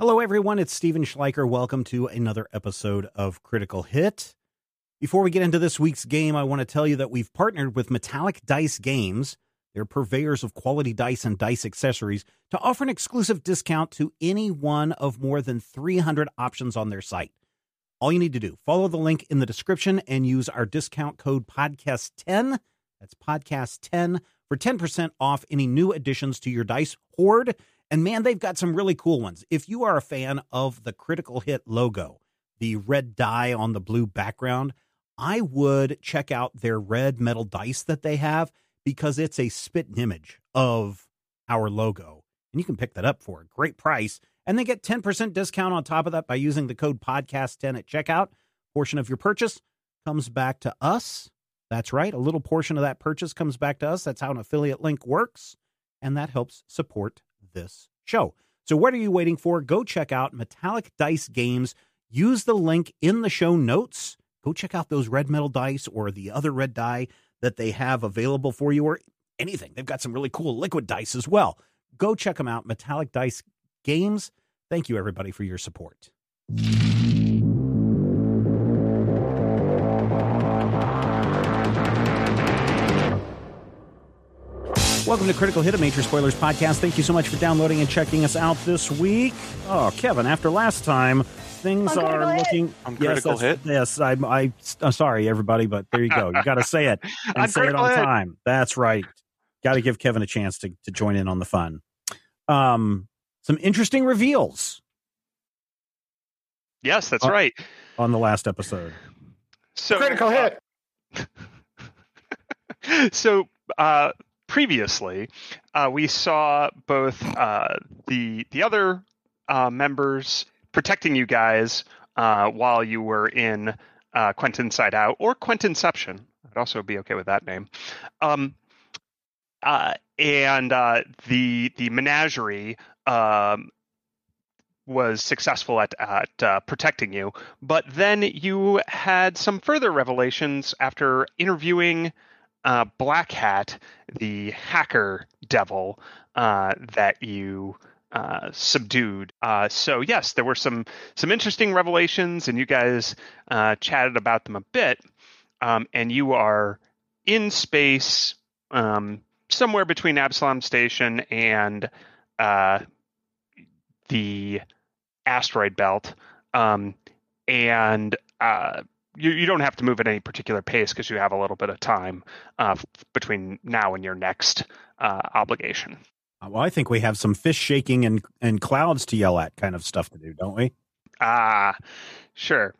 Hello, everyone. It's Stephen Schleicher. Welcome to another episode of Critical Hit. Before we get into this week's game, I want to tell you that we've partnered with Metallic Dice Games. They're purveyors of quality dice and dice accessories to offer an exclusive discount to any one of more than 300 options on their site. All you need to do, follow the link in the description and use our discount code podcast10. That's podcast10 for 10% off any new additions to your dice hoard. And man, they've got some really cool ones. If you are a fan of the Critical Hit logo, the red die on the blue background, I would check out their red metal dice that they have because it's a spit image of our logo. And you can pick that up for a great price. And they get 10% discount on top of that by using the code podcast10 at checkout. Portion of your purchase comes back to us. That's right. A little portion of that purchase comes back to us. That's how an affiliate link works. And that helps support this show. So, what are you waiting for? Go check out Metallic Dice Games. Use the link in the show notes. Go check out those red metal dice or the other red die that they have available for you, or anything. They've got some really cool liquid dice as well. Go check them out. Metallic Dice Games. Thank you, everybody, for your support. Welcome to Critical Hit, a Major Spoilers podcast. Thank you so much for downloading and checking us out this week. Oh, Kevin, after last time, things On are Critical Hit. looking. On Yes, Critical that's- Hit? Yes, I, I, I'm sorry, everybody, but there you go. You got to say it and On say it Critical on Hit. time. That's right. Got to give Kevin a chance to, to join in on the fun. Um, some interesting reveals Yes, that's Uh, right. on the last episode. So Critical uh, hit. so uh, previously, uh, we saw both uh, the the other uh, members protecting you guys uh, while you were in uh, Quentin Side Out or Quentinception. I'd also be okay with that name. Um, uh, and uh, the the menagerie um, was successful at at uh, protecting you, but then you had some further revelations after interviewing uh, Black Hat, the hacker devil uh, that you uh, subdued. Uh, so yes, there were some some interesting revelations, and you guys uh, chatted about them a bit. Um, and you are in space, um, somewhere between Absalom Station and uh, the asteroid belt, um, and uh, you, you don't have to move at any particular pace because you have a little bit of time uh, between now and your next uh, obligation. Uh, Well, I think we have some fish shaking and, and clouds to yell at kind of stuff to do, don't we? Ah, sure.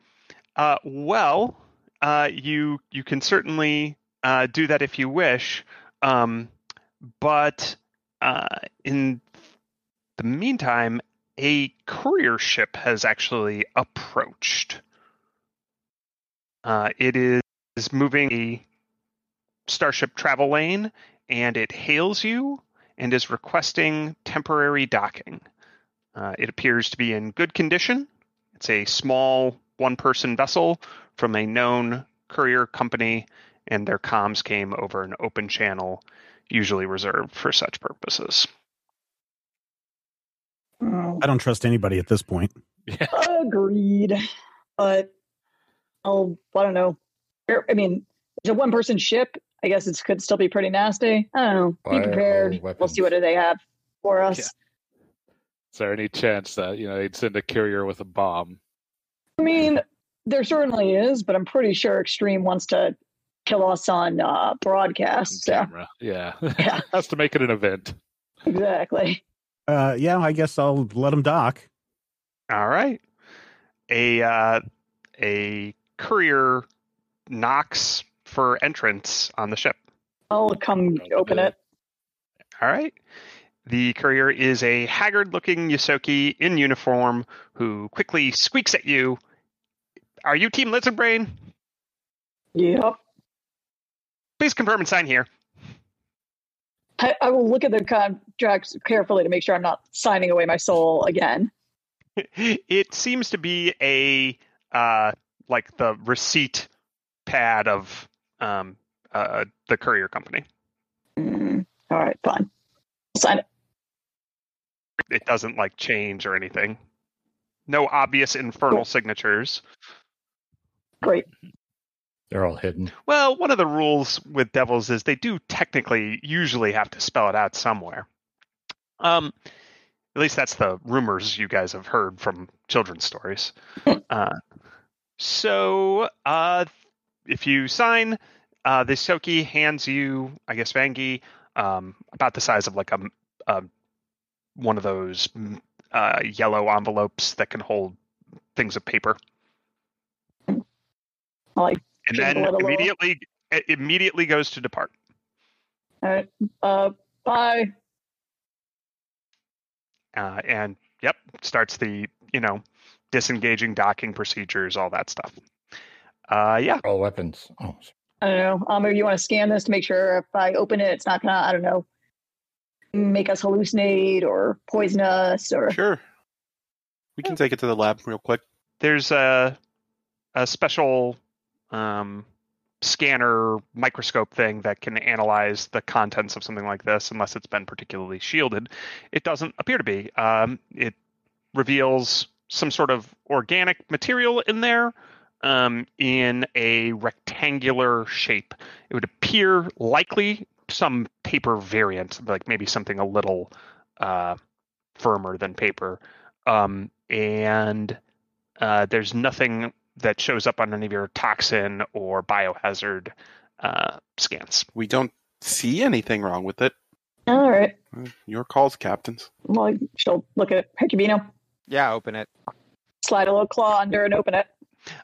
Uh, well, uh, you you can certainly uh, do that if you wish, um, but uh, in the meantime, a courier ship has actually approached. Uh, it is moving a starship travel lane, and it hails you and is requesting temporary docking. Uh, it appears to be in good condition. It's a small one person vessel from a known courier company, and their comms came over an open channel, usually reserved for such purposes. I don't trust anybody at this point. agreed. But oh, I don't know. I mean, it's a one-person ship. I guess it could still be pretty nasty. I don't know. Be prepared. We'll see what do they have for us. Yeah. Is there any chance that you know they'd send a courier with a bomb? I mean, there certainly is, but I'm pretty sure Extreme wants to kill us on uh, on broadcast. So camera? Yeah, Yeah. has to make it an event. exactly. Uh, yeah, I guess I'll let them dock. All right. A uh, a courier knocks for entrance on the ship. I'll come Open open it. it. All right. The courier is a haggard looking ysoki in uniform who quickly squeaks at you. Are you Team Lizard Brain? Yep. Please confirm and sign here. I, I will look at the contracts carefully to make sure I'm not signing away my soul again. it seems to be a uh, like the receipt pad of um, uh, the courier company. Mm, all right, fine. Sign it. It doesn't like change or anything. no obvious infernal signatures. Great. They're all hidden. Well, one of the rules with devils is they do technically usually have to spell it out somewhere. Um, at least that's the rumors you guys have heard from children's stories. uh, so, uh, if you sign, uh, the Soki hands you, I guess, Vangi, um, about the size of like a, a one of those uh, yellow envelopes that can hold things of paper, like, and then little. immediately it immediately goes to depart. all right. Uh, bye. uh, and yep, starts the you know disengaging, docking procedures, all that stuff. Uh, yeah, All weapons. Oh, I don't know. Um, maybe you want to scan this to make sure if I open it, it's not gonna, I don't know, make us hallucinate or poison us or. Sure. We can take it to the lab real quick. there's a a special um, scanner microscope thing that can analyze the contents of something like this, unless it's been particularly shielded. It doesn't appear to be. Um, it reveals some sort of organic material in there um, in a rectangular shape. It would appear likely some paper variant, like maybe something a little uh, firmer than paper. Um, and uh, there's nothing that shows up on any of your toxin or biohazard uh, scans. We don't see anything wrong with it. All right. Your calls, captains. Well, she'll look at Hecubino, Yeah, open it. slide a little claw under and open it.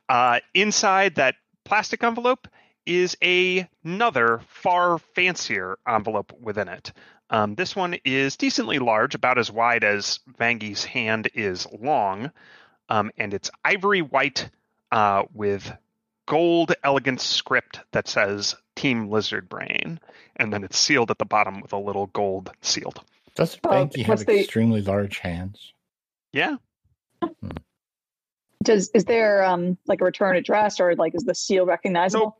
Uh, inside that plastic envelope is a- another far fancier envelope within it. Um, this one is decently large, about as wide as Vangi's hand is long, um, and it's ivory white uh, with gold elegant script that says Team Lizard Brain, and then it's sealed at the bottom with a little gold sealed. does Uh, Banky have what's the- extremely large hands? Yeah, Does is there um like a return address or like is the seal recognizable?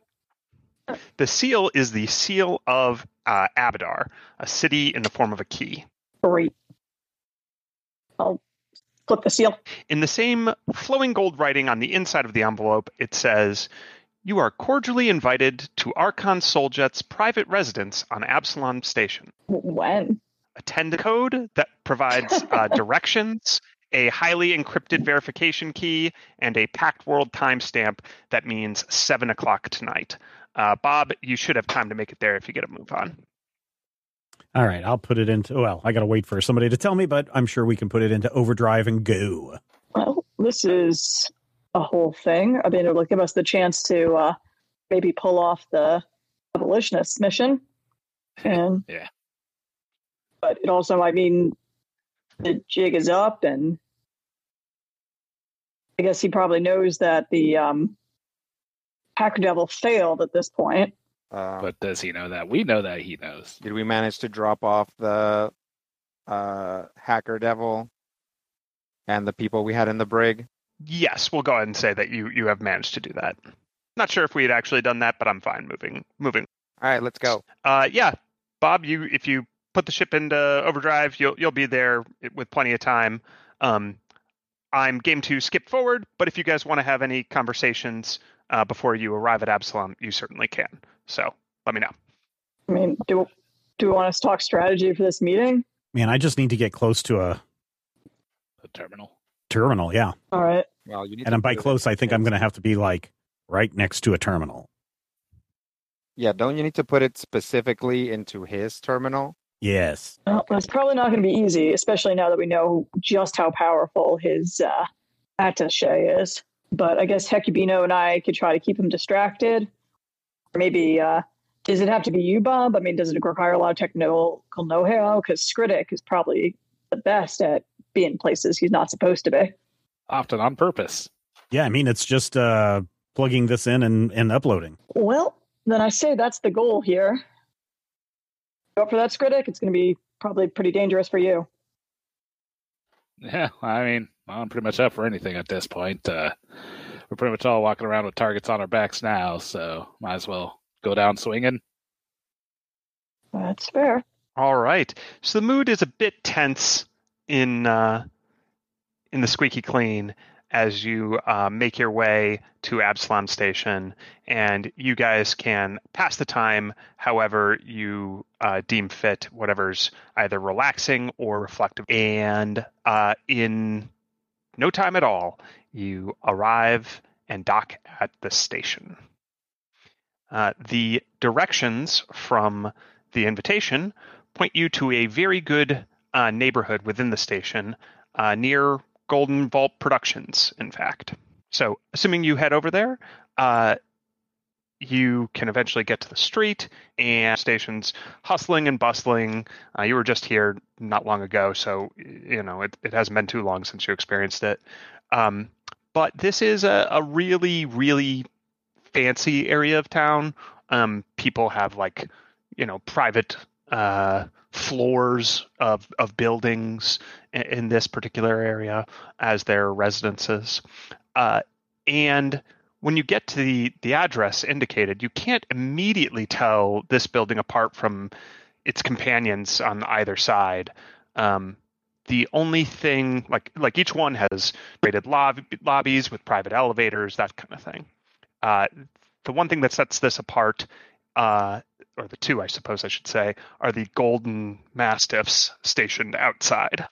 the seal is the seal of uh, Abadar, a city in the form of a key. Great. I'll flip the seal. In the same flowing gold writing on the inside of the envelope, it says, You are cordially invited to Archon Soljet's private residence on Absalom Station. When? Attend a code that provides uh, directions, a highly encrypted verification key, and a packed world timestamp that means 7 o'clock tonight. Uh, Bob, you should have time to make it there if you get a move on. All right, I'll put it into. Well, I got to wait for somebody to tell me, but I'm sure we can put it into overdrive and go. Well, this is a whole thing. I mean, it'll give us the chance to uh, maybe pull off the abolitionist mission, and Yeah. But it also might mean the jig is up, and I guess he probably knows that the um, Hacker Devil failed at this point. Uh, But does he know that? We know that he knows. did we manage to drop off the uh, hacker devil and the people we had in the brig? Yes, we'll go ahead and say that you, you have managed to do that. Not sure if we had actually done that, but I'm fine moving moving All right, let's go. Uh, yeah, Bob, you if you put the ship into overdrive, you'll you'll be there with plenty of time. Um, I'm game to skip forward, but if you guys want to have any conversations uh, before you arrive at Absalom, you certainly can. So let me know. I mean, do do we want to talk strategy for this meeting? Man, I just need to get close to a The terminal. terminal. Yeah, All right. Well, you need and to I'm by put it- close. I think I'm going to have to be like right next to a terminal. Yeah, don't you need to put it specifically into his terminal? Yes. Well, it's probably not going to be easy, especially now that we know just how powerful his uh, attache is. But I guess Hecubino and I could try to keep him distracted. Or maybe, uh, does it have to be you, Bob? I mean, does it require a lot of technical know-how? Because Skritic is probably the best at being places he's not supposed to be. Often on purpose. Yeah, I mean it's just uh plugging this in and, and uploading. Well, then I say that's the goal here. Go for that, Skritic. It's going to be probably pretty dangerous for you. Yeah, I mean, I'm pretty much up for anything at this point. Uh, we're pretty much all walking around with targets on our backs now, so might as well go down swinging. That's fair. All right. So the mood is a bit tense in uh, in the squeaky clean as you uh, make your way to Absalom Station, and you guys can pass the time however you uh, deem fit, whatever's either relaxing or reflective. And uh, in no time at all, you arrive and dock at the station. Uh, the directions from the invitation point you to a very good uh, neighborhood within the station uh, near Golden Vault Productions, in fact. So, assuming you head over there, uh, you can eventually get to the street and stations hustling and bustling. Uh, you were just here not long ago, so you know it, it hasn't been too long since you experienced it. Um, but this is a, a really, really fancy area of town. Um, people have like you know private uh, floors of of buildings in, in, this particular area as their residences, uh, and when you get to the the address indicated, you can't immediately tell this building apart from its companions on either side. Um, the only thing like like each one has rated lob- lobbies with private elevators, that kind of thing. Uh, the one thing that sets this apart uh, or the two, I suppose I should say, are the golden mastiffs stationed outside.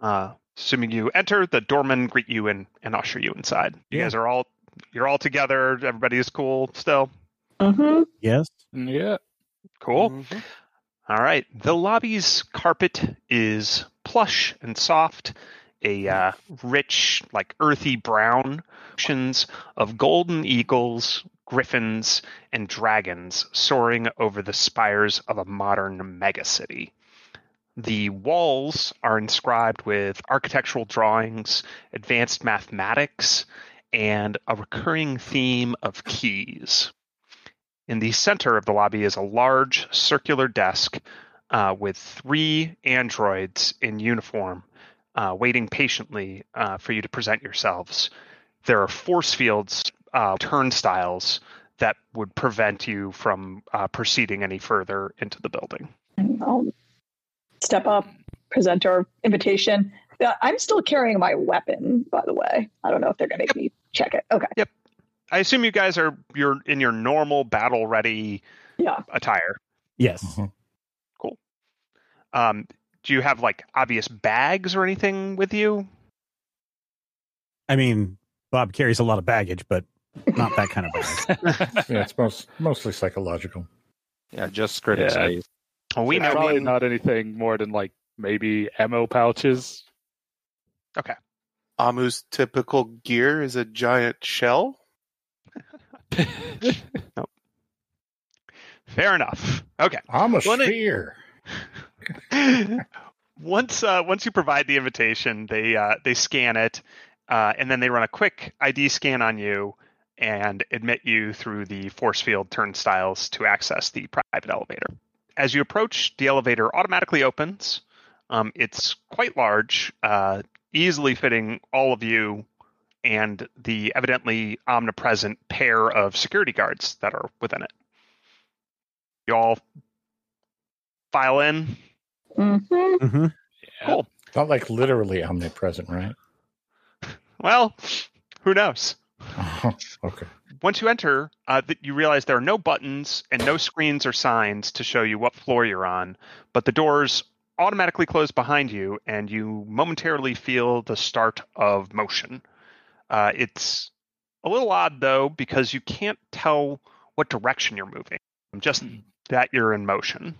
Uh, assuming you enter, the doormen greet you and, and usher you inside. You Yeah. guys are all you're all together. Everybody is cool still. Mm-hmm. Yes. Yeah. Cool. Mhm. All right. The lobby's carpet is plush and soft, a uh, rich, like earthy brown, oceans of golden eagles, griffins, and dragons soaring over the spires of a modern megacity. The walls are inscribed with architectural drawings, advanced mathematics, and a recurring theme of keys. In the center of the lobby is a large circular desk uh, with three androids in uniform uh, waiting patiently uh, for you to present yourselves. There are force fields, uh, turnstiles that would prevent you from uh, proceeding any further into the building. I'll step up, present our invitation. Uh, I'm still carrying my weapon, by the way. I don't know if they're going to make me check it. Okay. Yep. I assume you guys are you're in your normal battle ready Yeah. attire. Yes. Mhm. Um, do you have like obvious bags or anything with you? I mean, Bob carries a lot of baggage, but not that kind of bag. Yeah, it's most mostly psychological. Yeah, just critic Yeah. Space. Well, we It's know probably we- not anything more than like maybe ammo pouches. Okay. Amu's typical gear is a giant shell. nope. Fair enough. Okay. I'm a Well, they- sphere. once uh, once you provide the invitation, they uh, they scan it, uh, and then they run a quick ID scan on you and admit you through the force field turnstiles to access the private elevator. As you approach, the elevator automatically opens. Um, it's quite large, uh, easily fitting all of you and the evidently omnipresent pair of security guards that are within it. You all file in. Mm-hmm. hmm Yeah. Cool. Not like literally omnipresent, right? Well, who knows? Oh, okay. Once you enter, uh, you realize there are no buttons and no screens or signs to show you what floor you're on, but the doors automatically close behind you, and you momentarily feel the start of motion. Uh, it's a little odd, though, because you can't tell what direction you're moving, just that you're in motion.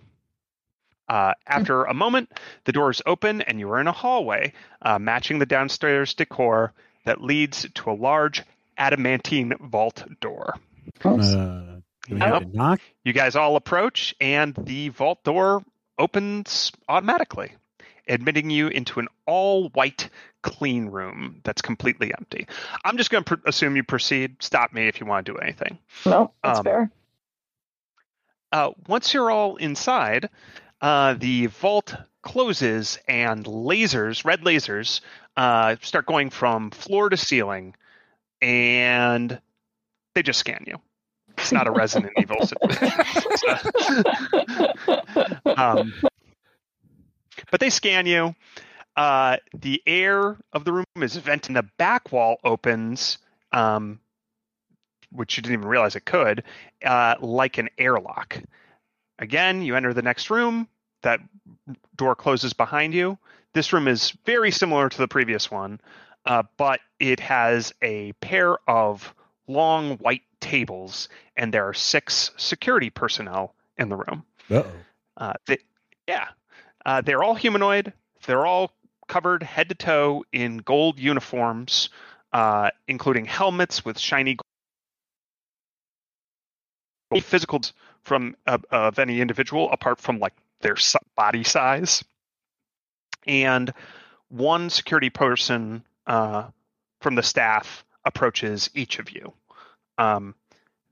Uh, after a moment, the doors open and you are in a hallway uh, matching the downstairs decor that leads to a large adamantine vault door. Uh, do we have to knock? You guys all approach, and the vault door opens automatically, admitting you into an all white clean room that's completely empty. I'm just going to pr- assume you proceed. Stop me if you want to do anything. No, that's Um, fair. Uh, once you're all inside, uh, the vault closes and lasers, red lasers, uh, start going from floor to ceiling, and they just scan you. It's not a Resident Evil um, but they scan you. uh, the air of the room is vented, and the back wall opens, um, which you didn't even realize it could, uh, like an airlock. Again, you enter the next room. That door closes behind you. This room is very similar to the previous one, uh, but it has a pair of long white tables, and there are six security personnel in the room. Uh, they, yeah, uh, they're all humanoid. They're all covered head to toe in gold uniforms, uh, including helmets with shiny gold physicals from uh, of any individual, apart from like their body size. And one security person uh, from the staff approaches each of you. Um,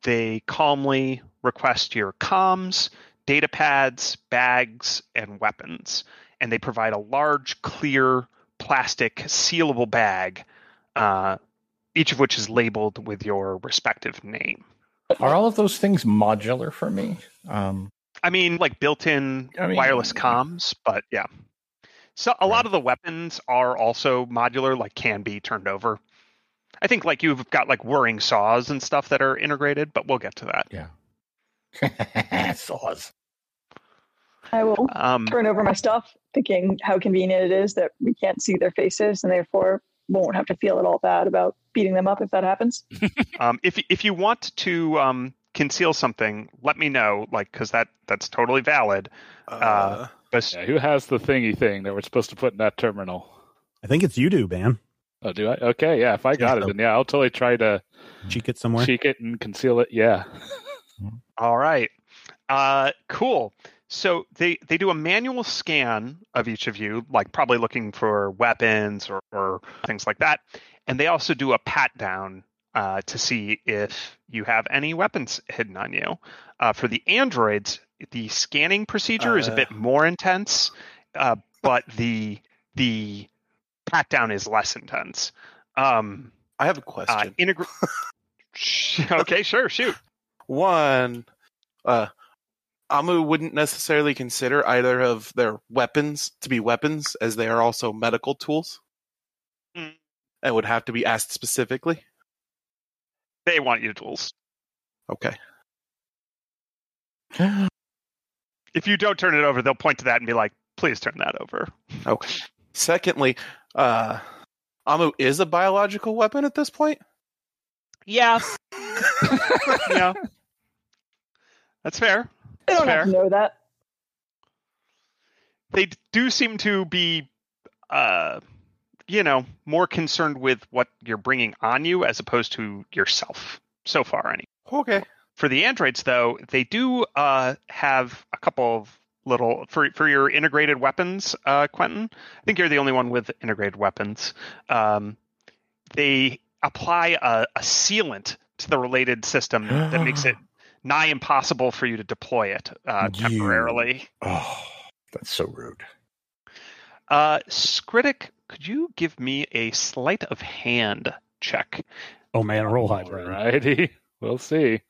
they calmly request your comms, data pads, bags, and weapons. And they provide a large, clear, plastic, sealable bag, uh, each of which is labeled with your respective name. Are all of those things modular for me? Um, I mean, like built-in I mean- wireless comms, but yeah. So a lot of the weapons are also modular, like can be turned over. I think like you've got like whirring saws and stuff that are integrated, but we'll get to that. yeah. Saws. I will Um, turn over my stuff, thinking how convenient it is that we can't see their faces and therefore won't have to feel at all bad about beating them up if that happens. um, if if you want to um, conceal something, let me know, like because that that's totally valid. Uh, But Yeah, who has the thingy thing that we're supposed to put in that terminal? I think it's you do, man. Oh, do I? Okay, yeah. If I got it, then yeah, I'll totally try to Cheek it somewhere. cheek it and conceal it. Yeah. All right. Uh, cool. So they they do a manual scan of each of you, like probably looking for weapons or, or things like that, and they also do a pat down uh, to see if you have any weapons hidden on you. Uh, for the androids, the scanning procedure is a Uh. bit more intense, uh, but the the pat down is less intense. Um, I have a uh, question. integra- okay, sure, shoot. One, uh, Amu wouldn't necessarily consider either of their weapons to be weapons, as they are also medical tools, Mm. and would have to be asked specifically. They want you tools. Okay. If you don't turn it over, they'll point to that and be like, "Please turn that over." Okay. Secondly, uh, Amu is a biological weapon at this point. Yeah, yeah, that's fair. They don't Fair. have to know that. They do seem to be, uh, you know, more concerned with what you're bringing on you as opposed to yourself. So far, any Okay. For the androids though, they do uh, have a couple of little for for your integrated weapons, uh, Quentin. I think you're the only one with integrated weapons. Um, they apply a, a sealant to the related system that makes it nigh impossible for you to deploy it uh, You- temporarily. Oh, that's so rude. Uh, Skritic, could you give me a sleight of hand check? Oh man, roll high, Brian. Alrighty. We'll see.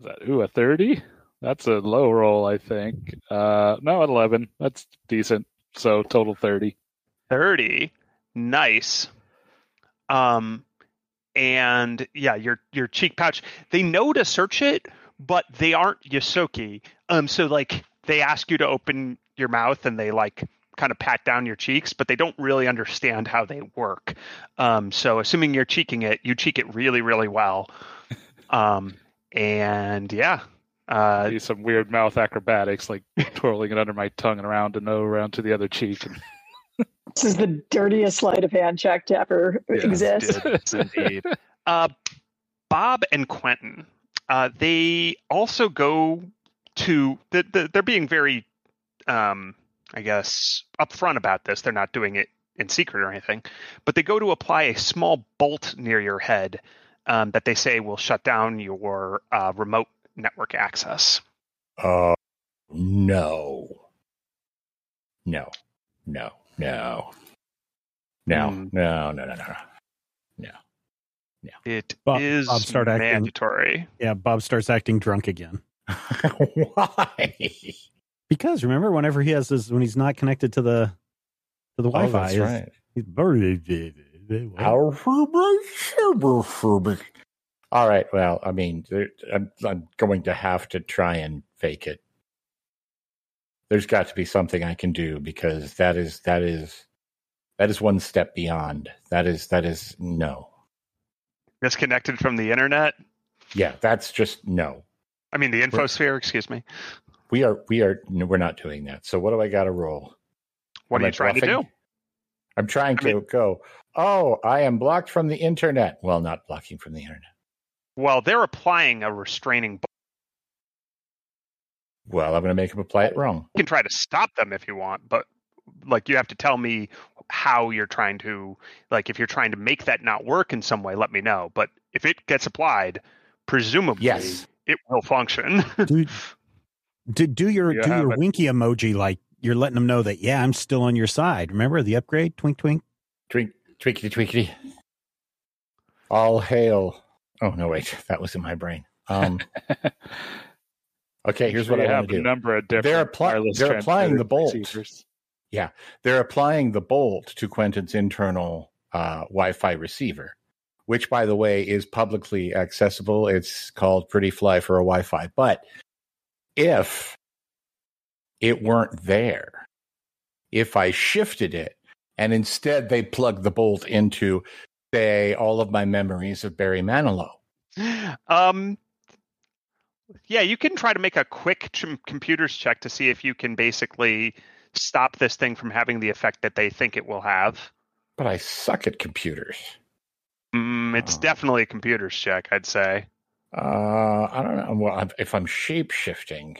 Is that ooh a thirty? That's a low roll, I think. Uh no, eleven. That's decent. So total thirty. 30 nice um and yeah your your cheek pouch they know to search it but they aren't ysoki um so like they ask you to open your mouth and they like kind of pat down your cheeks but they don't really understand how they work um so assuming you're cheeking it you cheek it really really well um and yeah uh do some weird mouth acrobatics, like twirling it under my tongue and around and over around to the other cheek. And This is the dirtiest sleight of hand check to ever Yes, exist. Yes, indeed. Uh, Bob and Quentin, uh, they also go to. The, the, they're being very, um, I guess, upfront about this. They're not doing it in secret or anything, but they go to apply a small bolt near your head um, that they say will shut down your uh, remote network access. Uh, no. No. No. No. No. Hmm. No. No. No. No. It is Bob- Bob, start acting. mandatory. Yeah, Bob starts acting drunk again. Why? Because remember, whenever he has his when he's not connected to the So the Oh, Wi-Fi that's is right. is very. All right. Well, I mean, I'm, I'm going to have to try and fake it. There's got to be something I can do because that is that is that is one step beyond. That is that is no. Disconnected from the internet. Yeah, that's just no. I mean, the infosphere. Excuse me. We are we are no, we're not doing that. So what do I got to roll? What Am are I you trying to do? I'm trying I to go. Oh, I am blocked from the internet. Well, not blocking from the internet. Well, they're applying a restraining. bu- Well, I'm going to make them apply it wrong. You can try to stop them if you want, but like you have to tell me how you're trying to like if you're trying to make that not work in some way let me know but if it gets applied presumably Yes. it will function do, do, do your You do your it. winky emoji like you're letting them know that yeah I'm still on your side. Remember the upgrade? Twink twink. Twink, tweakity, tweakity. All hail. Oh no, wait, that was in my brain. Um, okay, here's Sure what I have want to a do. number of different They're wireless they're applying the bolt. receivers. They're applying the bolt to Quentin's internal uh, Wi-Fi receiver, which, by the way, is publicly accessible. It's called Pretty Fly for a Wi-Fi. But if it weren't there, if I shifted it and instead they plug the bolt into, say, all of my memories of Barry Manilow, um yeah you can try to make a quick ch- computers check to see if you can basically stop this thing from having the effect that they think it will have but I suck at computers. mm, it's Oh. definitely a computers check i'd say Uh, I don't know. Well, if I'm shape shifting,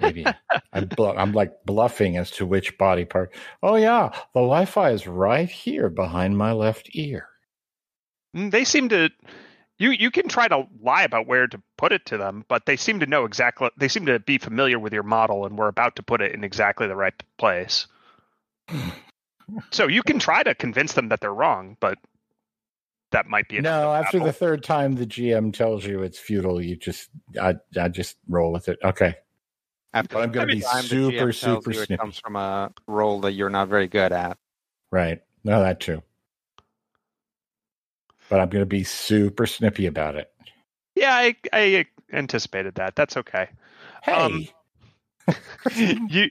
maybe I'm blu- I'm like bluffing as to which body part. Oh yeah, the Wi-Fi is right here behind my left ear. Mm, they seem to you you can try to lie about where to put it to them but they seem to know exactly they seem to be familiar with your model and we're about to put it in exactly the right place so you can try to convince them that they're wrong but that might be No, after the third time the GM tells you it's futile, you just I I just roll with it. Okay, After But I'm gonna be super, super you it snippy. comes from a role that you're not very good at. right. No, that too. But I'm going to be super snippy about it. yeah I, I anticipated that that's okay Hey, Um, you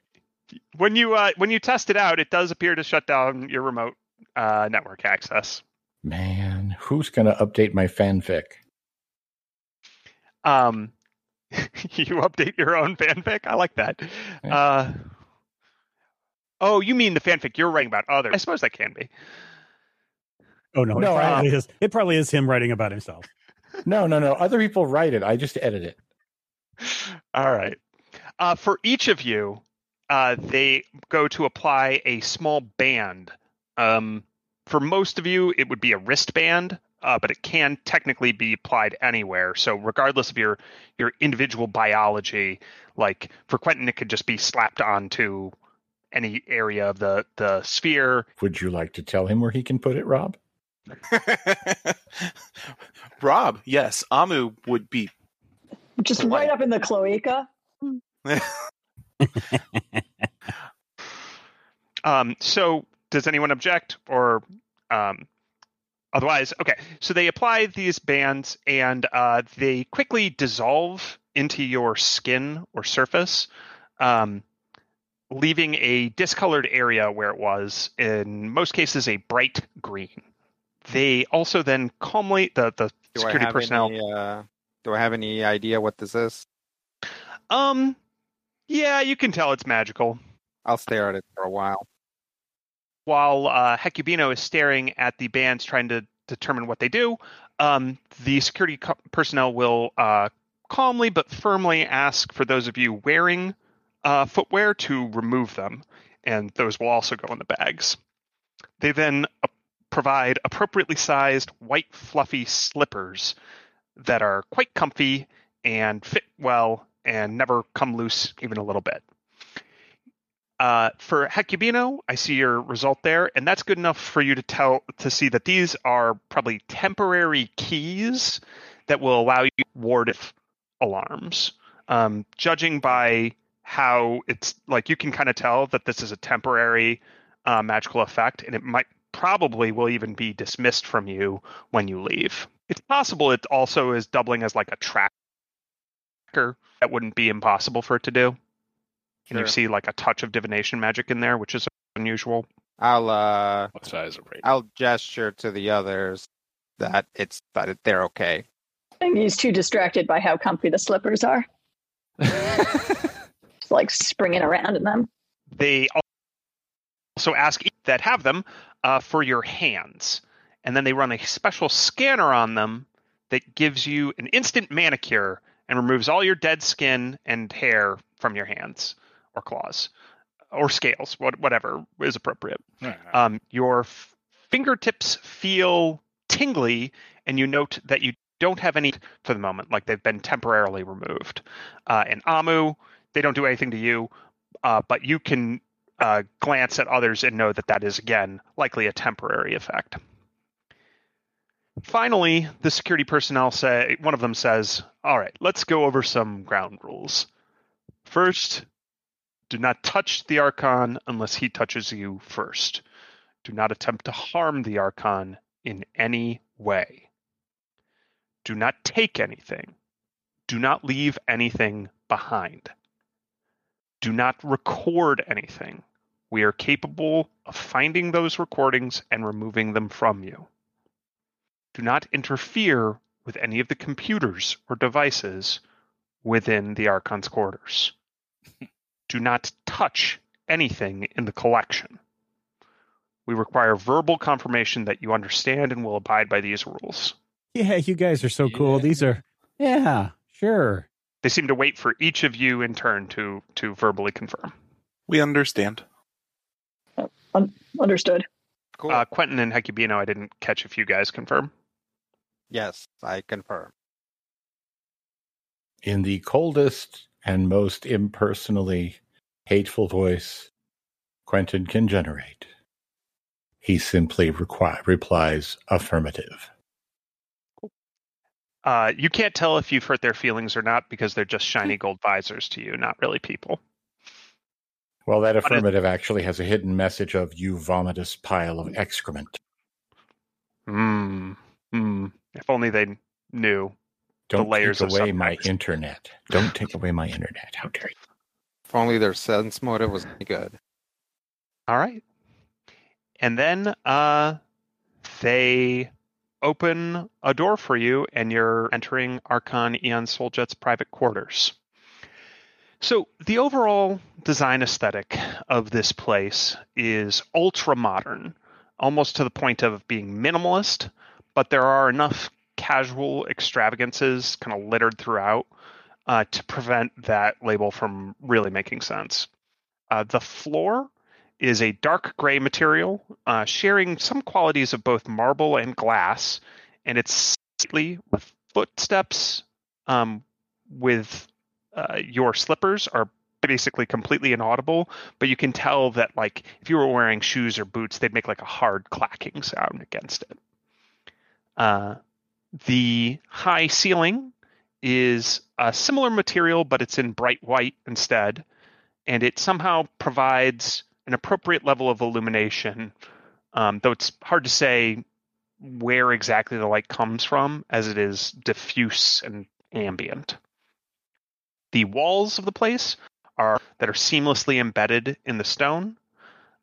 when you uh, when you test it out it does appear to shut down your remote uh, network access man, who's going to update my fanfic? Um, you update your own fanfic. I like that. Yeah. Uh, oh, you mean the fanfic you're writing about others? I suppose that can be. Oh no, No, it, I- probably is, it probably is him writing about himself. No, no, no. Other people write it. I just edit it. All right. Uh, for each of you, uh, they go to apply a small band. Um, for most of you, it would be a wristband, uh, but it can technically be applied anywhere. So regardless of your your individual biology, like for Quentin, it could just be slapped onto any area of the the sphere. Would you like to tell him where he can put it, Rob? Rob, yes, Amu would be. Just Right. right up in the cloaca. Um, so does anyone object or um, otherwise? Okay, so they apply these bands and uh, they quickly dissolve into your skin or surface, um, leaving a discolored area where it was. In most cases, a bright green. They also then calmly the the Do security personnel. Any, uh, do I have any idea what this is? Um, yeah, you can tell it's magical. I'll stare at it for a while. While uh, Hecubino is staring at the bands trying to determine what they do, um, the security co- personnel will uh, calmly but firmly ask for those of you wearing uh, footwear to remove them, and those will also go in the bags. They then uh, provide appropriately sized white fluffy slippers that are quite comfy and fit well and never come loose even a little bit. Uh, for Hecubino, I see your result there, and that's good enough for you to tell to see that these are probably temporary keys that will allow you ward off alarms. Um, judging by how it's like, you can kind of tell that this is a temporary uh, magical effect, and it might probably will even be dismissed from you when you leave. It's possible it also is doubling as like a tracker. That wouldn't be impossible for it to do. And you see like a touch of divination magic in there, which is unusual. I'll uh What size of rate? I'll gesture to the others that it's that it- they're okay. And he's too distracted by how comfy the slippers are. Just like springing around in them. They also ask that have them uh, for your hands, and then they run a special scanner on them that gives you an instant manicure and removes all your dead skin and hair from your hands or claws or scales, what, whatever is appropriate. Um, your f- fingertips feel tingly, and you note that you don't have any for the moment, like they've been temporarily removed. Uh, and Amu, they don't do anything to you, uh, but you can uh, glance at others and know that that is again likely a temporary effect. Finally, the security personnel say one of them says, "All right, let's go over some ground rules. First, do not touch the archon unless he touches you first. Do not attempt to harm the archon in any way. Do not take anything. Do not leave anything behind. Do not record anything. We are capable of finding those recordings and removing them from you. Do not interfere with any of the computers or devices within the Archon's quarters. Do not touch anything in the collection. We require verbal confirmation that you understand and will abide by these rules. Yeah, you guys are so cool. Yeah. These are, yeah, sure. They seem to wait for each of you in turn to to verbally confirm. We understand. Understood. Cool. Uh, Quentin and Hecubino, I didn't catch if you guys confirm. yes, I confirm. In the coldest and most impersonally hateful voice Quentin can generate, he simply requi- replies affirmative. Uh, you can't tell if you've hurt their feelings or not because they're just shiny gold visors to you, not really people. Well, that affirmative actually has a hidden message of you vomitous pile of excrement. Hmm. Hmm. If only they knew. Don't layers take of away my internet. Don't take away my internet. How dare you? If only their sense motive was any good. All right. And then uh, they open a door for you, and you're entering Archon Eon Souljet's private quarters. So, the overall design aesthetic of this place is ultra modern, almost to the point of being minimalist, but there are enough casual extravagances kind of littered throughout uh, to prevent that label from really making sense. Uh, the floor is a dark gray material, uh, sharing some qualities of both marble and glass, and it's slightly with footsteps um, with uh, your slippers are basically completely inaudible, but you can tell that like if you were wearing shoes or boots, they'd make like a hard clacking sound against it. Uh, the high ceiling is a similar material, but it's in bright white instead, and it somehow provides an appropriate level of illumination, um, though it's hard to say where exactly the light comes from, as it is diffuse and ambient. The walls of the place are that are seamlessly embedded in the stone.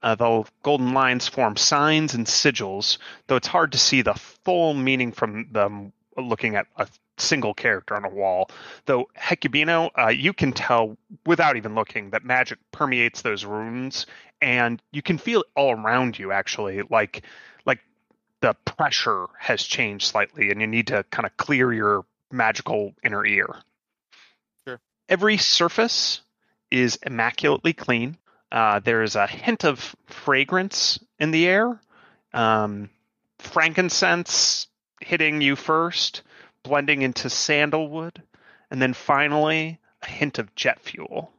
Uh, the golden lines form signs and sigils, though it's hard to see the full meaning from them looking at a single character on a wall. Though Hecubino, uh, you can tell without even looking that magic permeates those runes, and you can feel it all around you. Actually, like like the pressure has changed slightly, and you need to kind of clear your magical inner ear. Sure. Every surface is immaculately clean. Uh, there is a hint of fragrance in the air. Um, frankincense hitting you first, blending into sandalwood, and then finally a hint of jet fuel.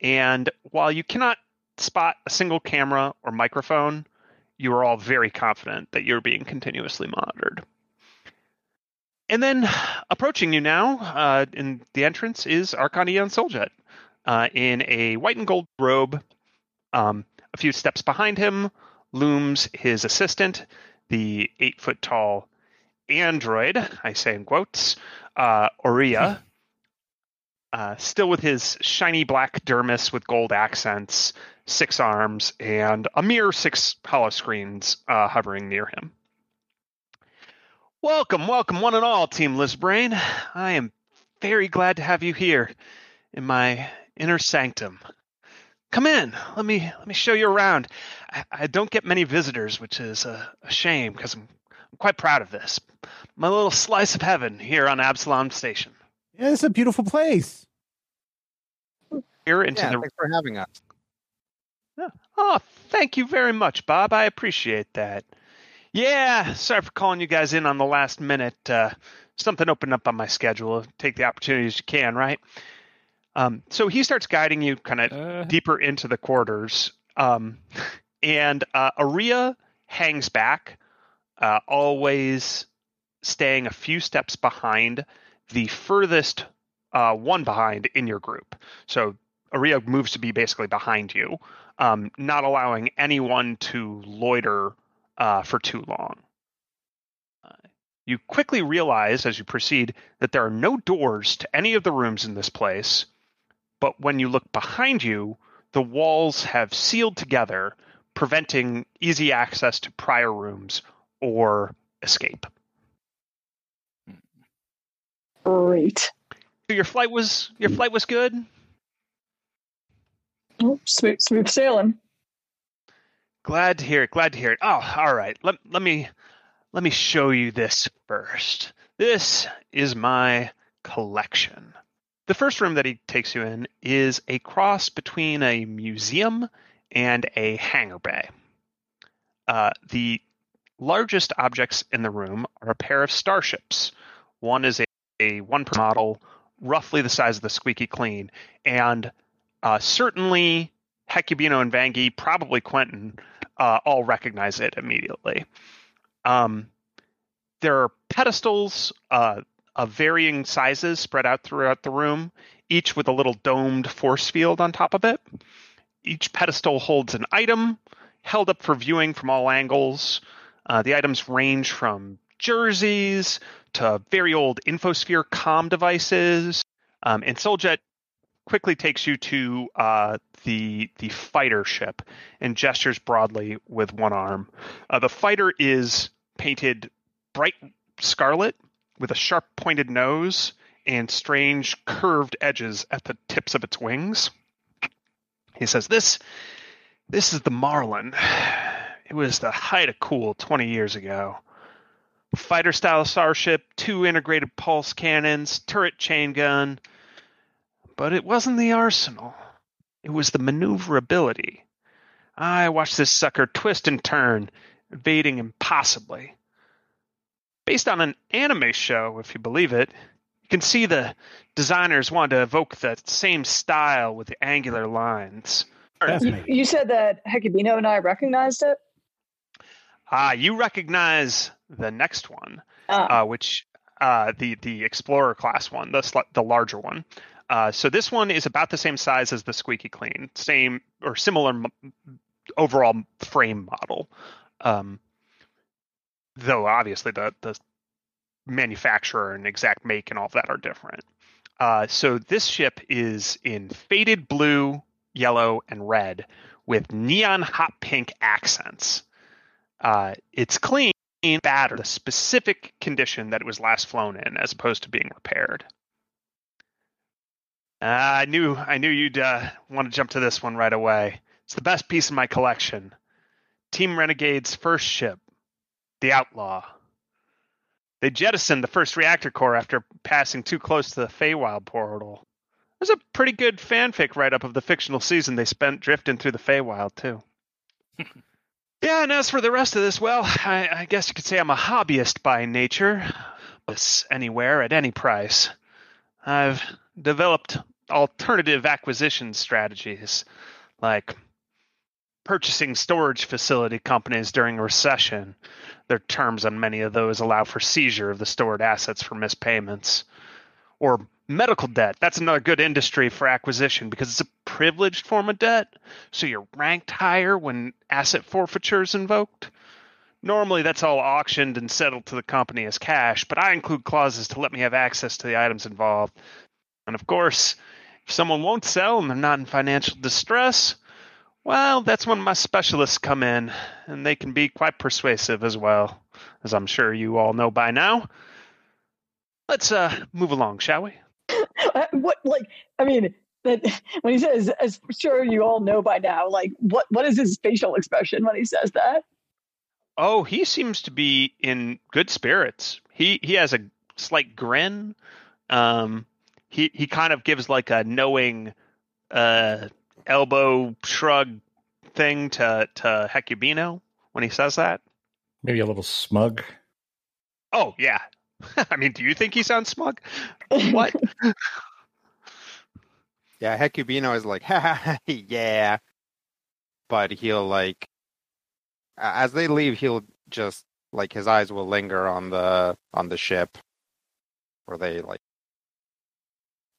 And while you cannot spot a single camera or microphone, you are all very confident that you're being continuously monitored. And then approaching you now uh, in the entrance is Archon Eon Soljet uh, in a white and gold robe. Um, A few steps behind him looms his assistant, the eight foot tall android, I say in quotes, uh, Oria, uh, still with his shiny black dermis with gold accents, six arms, and a mere six hollow screens uh, hovering near him. Welcome, welcome, one and all, Team Lizbrain. I am very glad to have you here in my inner sanctum. Come in. Let me let me show you around. I, I don't get many visitors, which is a, a shame because I'm, I'm quite proud of this. My little slice of heaven here on Absalom Station. Yeah, it's a beautiful place. Here into Yeah, the thanks for having us. Oh, thank you very much, Bob. I appreciate that. Yeah, sorry for calling you guys in on the last minute. Uh, something opened up on my schedule. Take the opportunities you can, right? Um, so he starts guiding you kind of Uh, deeper into the quarters. Um, and uh, Aria hangs back, uh, always staying a few steps behind the furthest uh, one behind in your group. So Aria moves to be basically behind you, um, not allowing anyone to loiter uh, for too long. You quickly realize as you proceed that there are no doors to any of the rooms in this place, but when you look behind you, the walls have sealed together, preventing easy access to prior rooms or escape. Great. So your flight was your flight was good. Oh, smooth, smooth sailing. Glad to hear it. Glad to hear it. Oh, all right. Let let me let me show you this first. This is my collection. The first room that he takes you in is a cross between a museum and a hangar bay. Uh, the largest objects in the room are a pair of starships. One is a, a one per model, roughly the size of the Squeaky Clean, and uh, certainly Hecubino and Vangi, probably Quentin, uh, all recognize it immediately. Um, there are pedestals uh, of varying sizes spread out throughout the room, each with a little domed force field on top of it. Each pedestal holds an item held up for viewing from all angles. Uh, the items range from jerseys to very old infosphere comm devices. Um, and Souljet quickly takes you to uh, the the fighter ship and gestures broadly with one arm. Uh, the fighter is painted bright scarlet with a sharp pointed nose and strange curved edges at the tips of its wings. He says, "This this is the Marlin. It was the height of cool 20 years ago." Fighter style starship, two integrated pulse cannons, turret chain gun, but it wasn't the arsenal. It was the maneuverability. I watched this sucker twist and turn, evading impossibly. Based on an anime show, if you believe it, you can see the designers wanted to evoke the same style with the angular lines. You, you said that Hecubino and I recognized it. Ah, you recognize the next one, Ah, uh, which uh, the the Explorer class one, the sl- the larger one. Uh, so this one is about the same size as the Squeaky Clean, same or similar m- overall frame model. Um, though obviously the the manufacturer and exact make and all of that are different. Uh, so this ship is in faded blue, yellow, and red with neon hot pink accents. Uh, it's clean, battered, the specific condition that it was last flown in, as opposed to being repaired. Uh, I knew I knew you'd uh, want to jump to this one right away. It's the best piece in my collection. Team Renegade's first ship, the Outlaw. They jettisoned the first reactor core after passing too close to the Feywild portal. There's a pretty good fanfic write up of the fictional season they spent drifting through the Feywild, too. yeah, and as for the rest of this, well, I, I guess you could say I'm a hobbyist by nature. This anywhere at any price. I've developed alternative acquisition strategies, like purchasing storage facility companies during a recession. Their terms on many of those allow for seizure of the stored assets for missed payments. Or medical debt. That's another good industry for acquisition because it's a privileged form of debt, so you're ranked higher when asset forfeiture is invoked. Normally, that's all auctioned and settled to the company as cash, but I include clauses to let me have access to the items involved. And of course, if someone won't sell and they're not in financial distress, well, that's when my specialists come in, and they can be quite persuasive as well, as I'm sure you all know by now. Let's uh, move along, shall we? Uh, what like I mean that when he says as sure you all know by now, like what what is his facial expression when he says that? Oh, he seems to be in good spirits. He he has a slight grin. Um, he he kind of gives like a knowing uh, elbow shrug thing to to Hecubino when he says that. Maybe a little smug. Oh yeah. I mean, do you think he sounds smug? What? Yeah, Hecubino is like, ha yeah. But he'll like, as they leave, he'll just like his eyes will linger on the on the ship, where they like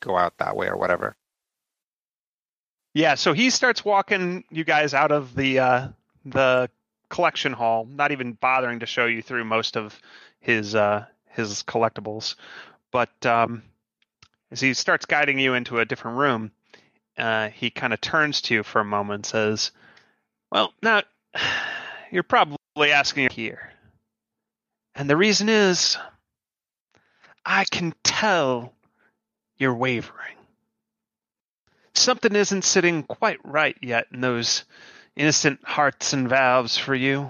go out that way or whatever. Yeah, so he starts walking you guys out of the uh, the collection hall, not even bothering to show you through most of his uh, his collectibles. But um, as he starts guiding you into a different room, uh, he kind of turns to you for a moment and says, "Well, now you're probably asking here, and the reason is, I can tell you're wavering." Something isn't sitting quite right yet in those innocent hearts and valves for you.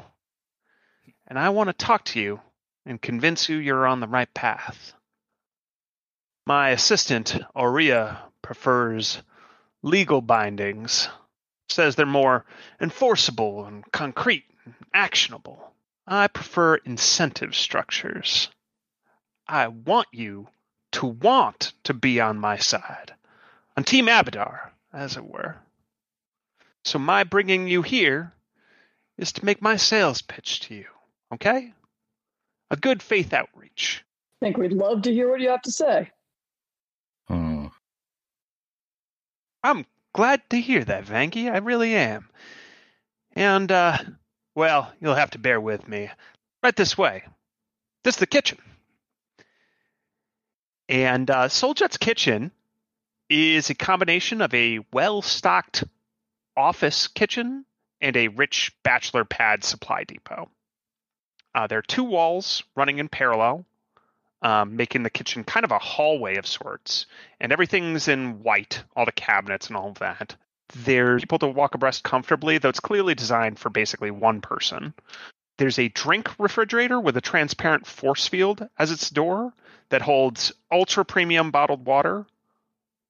And I want to talk to you and convince you you're on the right path. My assistant, Aria, prefers legal bindings, says they're more enforceable and concrete and actionable. I prefer incentive structures. I want you to want to be on my side on Team Abadar, as it were. So my bringing you here is to make my sales pitch to you, okay? A good faith outreach. I think we'd love to hear what you have to say. Hmm. I'm glad to hear that, Vangi. I really am. And, uh, well, you'll have to bear with me. Right this way. This is the kitchen. And uh, Souljet's kitchen is a combination of a well stocked office kitchen and a rich bachelor pad supply depot. Uh, there are two walls running in parallel, um, making the kitchen kind of a hallway of sorts, and everything's in white, all the cabinets and all of that. There's people to walk abreast comfortably, though it's clearly designed for basically one person. There's a drink refrigerator with a transparent force field as its door that holds ultra premium bottled water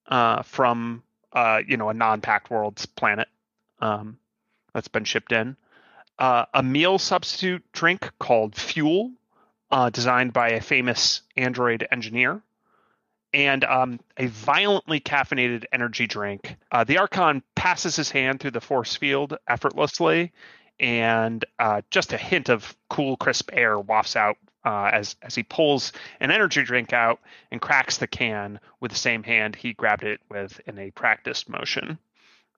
uh, from uh, you know a non-Pact Worlds planet um, that's been shipped in. Uh, a meal substitute drink called Fuel, uh, designed by a famous android engineer, and um, a violently caffeinated energy drink. Uh, the Archon passes his hand through the force field effortlessly, and uh, just a hint of cool, crisp air wafts out uh, as as he pulls an energy drink out and cracks the can with the same hand he grabbed it with in a practiced motion,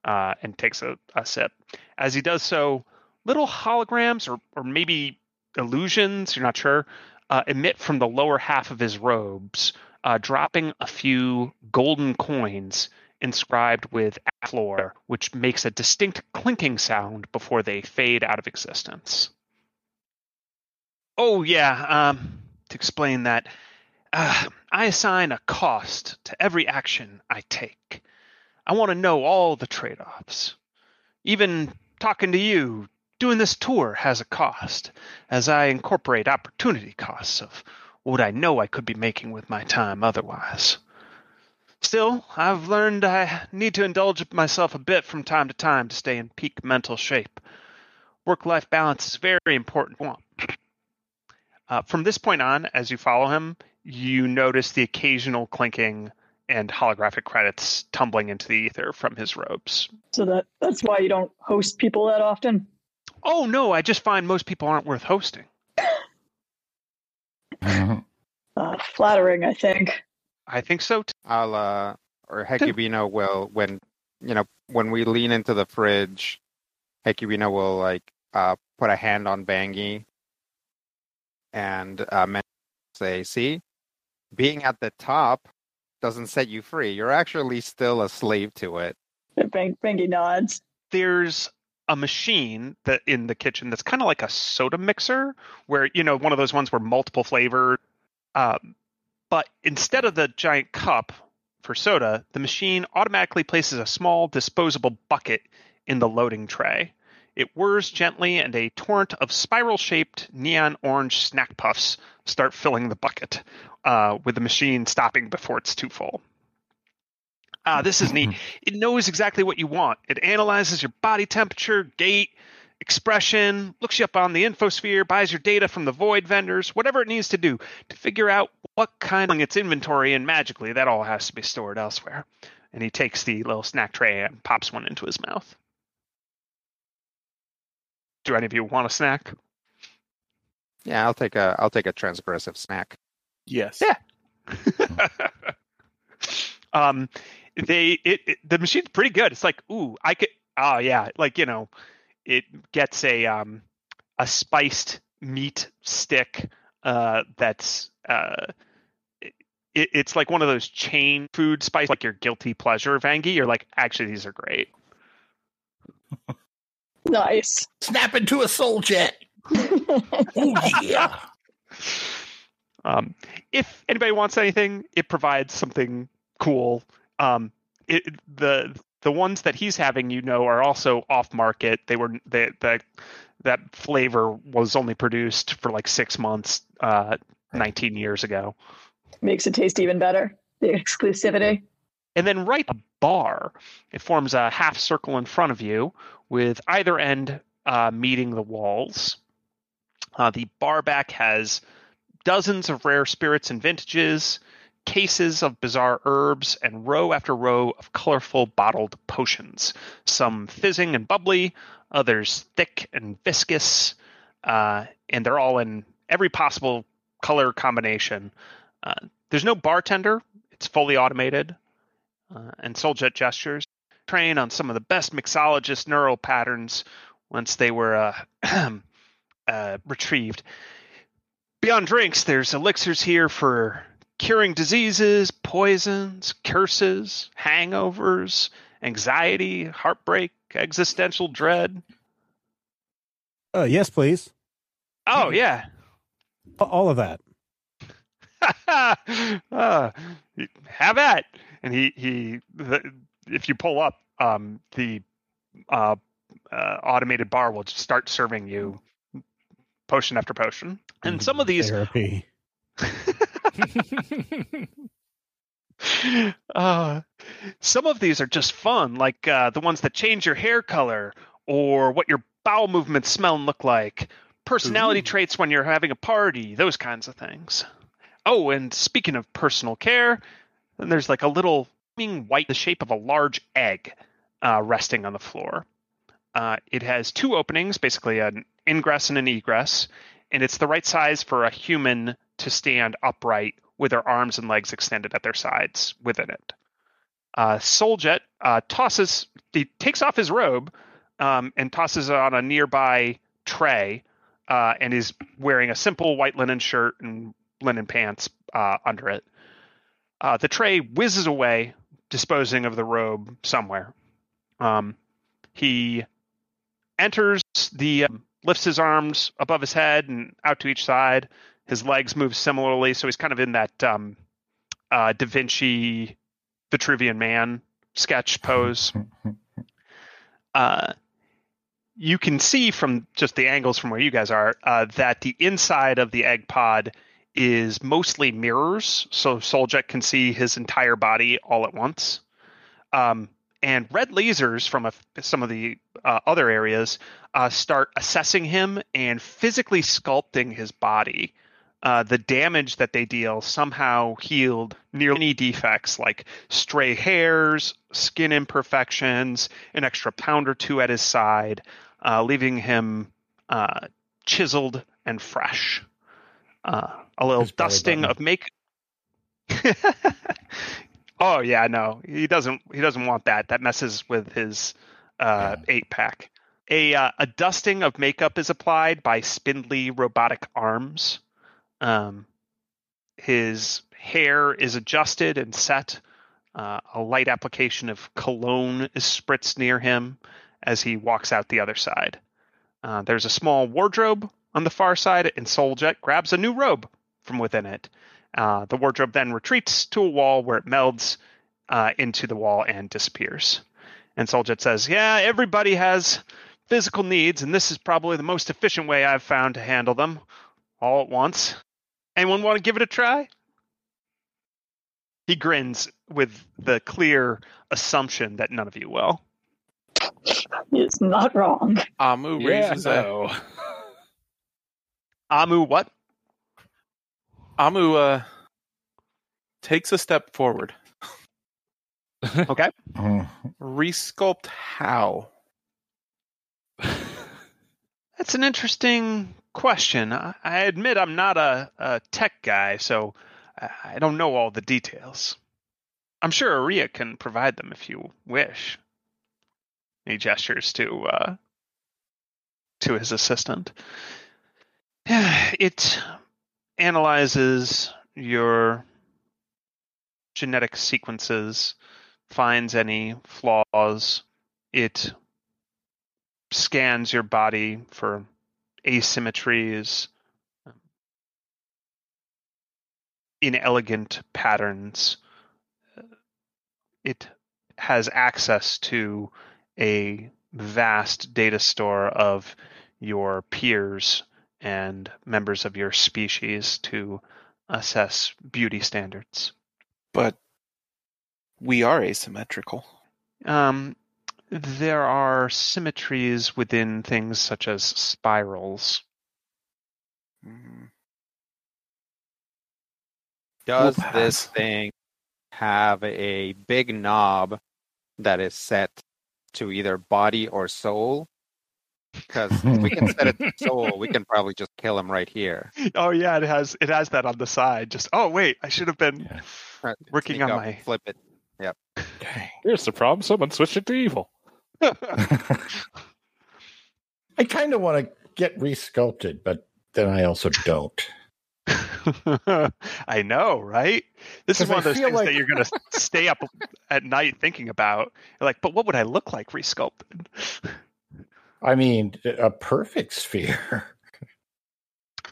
uh, and takes a, a sip. As he does so, little holograms or or maybe illusions, you're not sure, uh, emit from the lower half of his robes, uh, dropping a few golden coins inscribed with floor, which makes a distinct clinking sound before they fade out of existence. Oh, yeah, um, to explain that, uh, I assign a cost to every action I take. I want to know all the trade offs. Even talking to you, doing this tour has a cost, as I incorporate opportunity costs of what I know I could be making with my time otherwise. Still, I've learned I need to indulge myself a bit from time to time to stay in peak mental shape. Work life balance is very important. Uh, from this point on, as you follow him, you notice the occasional clinking and holographic credits tumbling into the ether from his robes. So that that's why you don't host people that often. Oh, no, I just find most people aren't worth hosting. Uh, flattering, I think. I think so. Too. I'll uh or Hecubino will when you know, when we lean into the fridge, Hecubino will like uh, put a hand on Vangi and uh, men- say, "See, being at the top doesn't set you free. You're actually still a slave to it." Bang, Vangi nods. there's a machine that in the kitchen that's kind of like a soda mixer where you know one of those ones where multiple flavor um, but instead of the giant cup for soda the machine automatically places a small disposable bucket in the loading tray it whirs gently and a torrent of spiral shaped neon orange snack puffs start filling the bucket uh, with the machine stopping before it's too full Ah, this is neat. It knows exactly what you want. It analyzes your body temperature, gait, expression, looks you up on the infosphere, buys your data from the void vendors, whatever it needs to do to figure out what kind of its inventory, and magically that all has to be stored elsewhere. And he takes the little snack tray and pops one into his mouth. Do any of you want a snack? Yeah, I'll take a I'll take a transgressive snack. Yes. Yeah. um, they it, it the machine's pretty good. It's like, ooh, I could. Oh yeah, like you know, it gets a um a spiced meat stick uh that's uh it, it's like one of those chain food spice like your guilty pleasure vangi you're like actually these are great Nice. Snap into a soul jet. Oh yeah. Um, if anybody wants anything, it provides something cool. Um, it, the the ones that he's having, you know, are also off market. They were they, that that flavor was only produced for like six months, uh, nineteen years ago. Makes it taste even better. The exclusivity. And then right a bar, it forms a half circle in front of you, with either end uh, meeting the walls. Uh, the bar back has dozens of rare spirits and vintages, cases of bizarre herbs, and row after row of colorful bottled potions. Some fizzing and bubbly, others thick and viscous, uh, and they're all in every possible color combination. Uh, there's no bartender, it's fully automated, and Souljet gestures train on some of the best mixologist neural patterns once they were uh, uh, retrieved. Beyond drinks, there's elixirs here for curing diseases, poisons, curses, hangovers, anxiety, heartbreak, existential dread. Uh, yes, please. Oh yeah, All of that. uh, have at. And he he, the, if you pull up, um, the uh, uh, automated bar will just start serving you potion after potion. And some of these therapy. uh, some of these are just fun, like uh, the ones that change your hair color or what your bowel movements smell and look like, personality Ooh. traits when you're having a party, those kinds of things. Oh, and speaking of personal care, then there's like a little white, the shape of a large egg, uh, resting on the floor. Uh, it has two openings, basically an ingress and an egress, and it's the right size for a human to stand upright with their arms and legs extended at their sides within it. Uh, Souljet uh, tosses, he takes off his robe um, and tosses it on a nearby tray, uh, and is wearing a simple white linen shirt and linen pants uh, under it. Uh, the tray whizzes away, disposing of the robe somewhere. Um, he enters the um, lifts his arms above his head and out to each side. His legs move similarly, so he's kind of in that um, uh, Da Vinci Vitruvian Man sketch pose. Uh, you can see from just the angles from where you guys are uh, that the inside of the egg pod is mostly mirrors, so Souljet can see his entire body all at once. Um, and red lasers from a, some of the uh, other areas uh, start assessing him and physically sculpting his body. Uh, the damage that they deal somehow healed nearly any defects like stray hairs, skin imperfections, an extra pound or two at his side, uh, leaving him uh, chiseled and fresh. Uh, a little His dusting of make. Oh yeah, no, he doesn't. He doesn't want that. That messes with his uh, eight pack. A uh, a dusting of makeup is applied by spindly robotic arms. Um, his hair is adjusted and set. Uh, a light application of cologne is spritzed near him as he walks out the other side. Uh, there's a small wardrobe on the far side, and Souljet grabs a new robe from within it. Uh, the wardrobe then retreats to a wall where it melds uh, into the wall and disappears. And Souljet says, Yeah, everybody has physical needs, and this is probably the most efficient way I've found to handle them all at once. Anyone want to give it a try? He grins with the clear assumption that none of you will. It's not wrong. Amu Yeah, raises a. Amu, what? Amu uh, takes a step forward. Okay. Mm. Resculpt how? That's an interesting question. I, I admit I'm not a, a tech guy, so I, I don't know all the details. I'm sure Aria can provide them if you wish. He gestures to uh, to his assistant. Yeah, It analyzes your genetic sequences, finds any flaws. It scans your body for asymmetries, inelegant patterns. It has access to a vast data store of your peers and members of your species to assess beauty standards. But we are asymmetrical. Um, there are symmetries within things such as spirals. Mm. Does We'll this thing have a big knob that is set to either body or soul? Because if we can set it to soul, we can probably just kill him right here. Oh yeah, it has it has that on the side. Just oh wait, I should have been Yeah. Working sneak on up, my- flip it. Yep. Dang. Here's the problem. Someone switched it to evil. I kind of want to get resculpted, but then I also don't. I know, right? This is one I of those feel things that you're going to stay up at night thinking about. You're like, but what would I look like resculpted? I mean, a perfect sphere.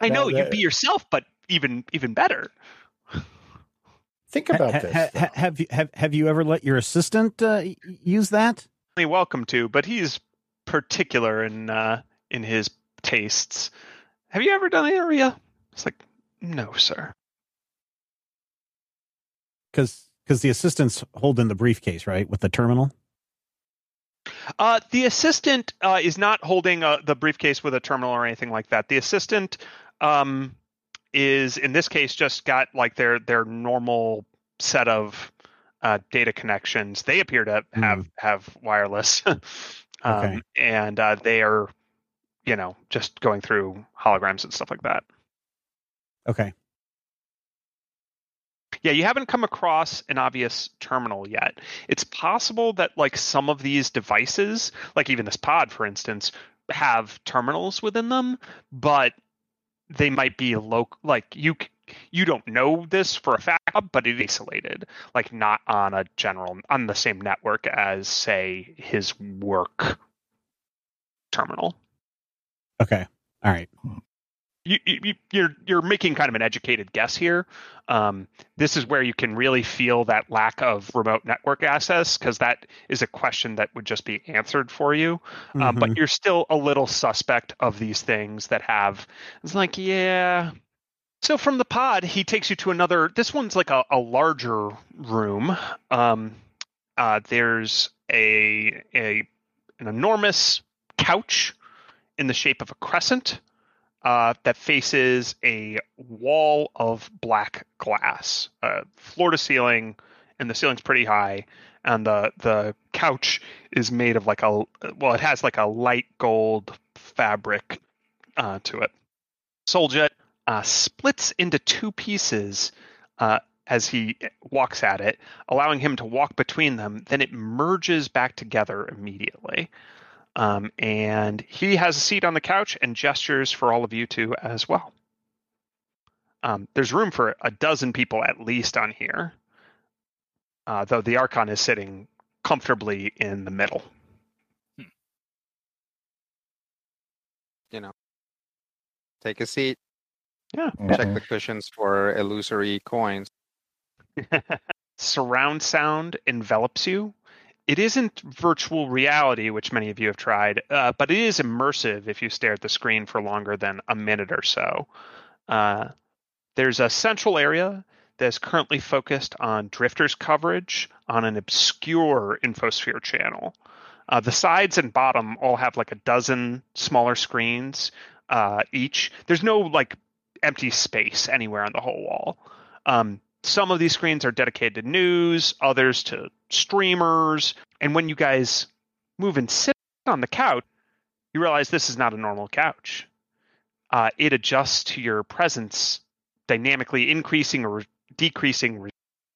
I Now know you'd that- be yourself, but even even better. Think about Ha- this. ha- ha- have you have have you ever let your assistant uh, use that? You're welcome to, but he's particular in uh, in his tastes. Have you ever done the area? It's like, no, sir. Because because the assistant's holding the briefcase, right, with the terminal. Uh, the assistant uh, is not holding uh, the briefcase with a terminal or anything like that. The assistant um, is, in this case, just got like their their normal set of uh, data connections. They appear to have have wireless, um, Okay. and uh, they are, you know, just going through holograms and stuff like that. Okay. Yeah, you haven't come across an obvious terminal yet. It's possible that like some of these devices, like even this pod for instance, have terminals within them, but they might be local like you you don't know this for a fact, but it is isolated, like not on a general on the same network as say his work terminal. Okay. All right. You, you you're you're making kind of an educated guess here. Um, this is where you can really feel that lack of remote network access because that is a question that would just be answered for you. Um, Mhm. but you're still a little suspect of these things that have. It's like yeah. So from the pod, he takes you to another. This one's like a, a larger room. Um, uh, there's a a an enormous couch in the shape of a crescent uh, that faces a wall of black glass, uh, floor to ceiling, and the ceiling's pretty high. And the the couch is made of like a well, it has like a light gold fabric uh, to it. Souljet uh, splits into two pieces uh, as he walks at it, allowing him to walk between them. Then it merges back together immediately. Um, and he has a seat on the couch and gestures for all of you to as well. Um, there's room for a dozen people at least on here, uh, though the Archon is sitting comfortably in the middle. You know, take a seat. Yeah. Check the cushions for illusory coins. Surround sound envelops you. It isn't virtual reality, which many of you have tried, uh, but it is immersive if you stare at the screen for longer than a minute or so. Uh, there's a central area that's currently focused on drifters coverage on an obscure infosphere channel. Uh, the sides and bottom all have like a dozen smaller screens uh, each. There's no like empty space anywhere on the whole wall. Um, some of these screens are dedicated to news, others to streamers. And when you guys move and sit on the couch, you realize this is not a normal couch. Uh, it adjusts to your presence, dynamically increasing or decreasing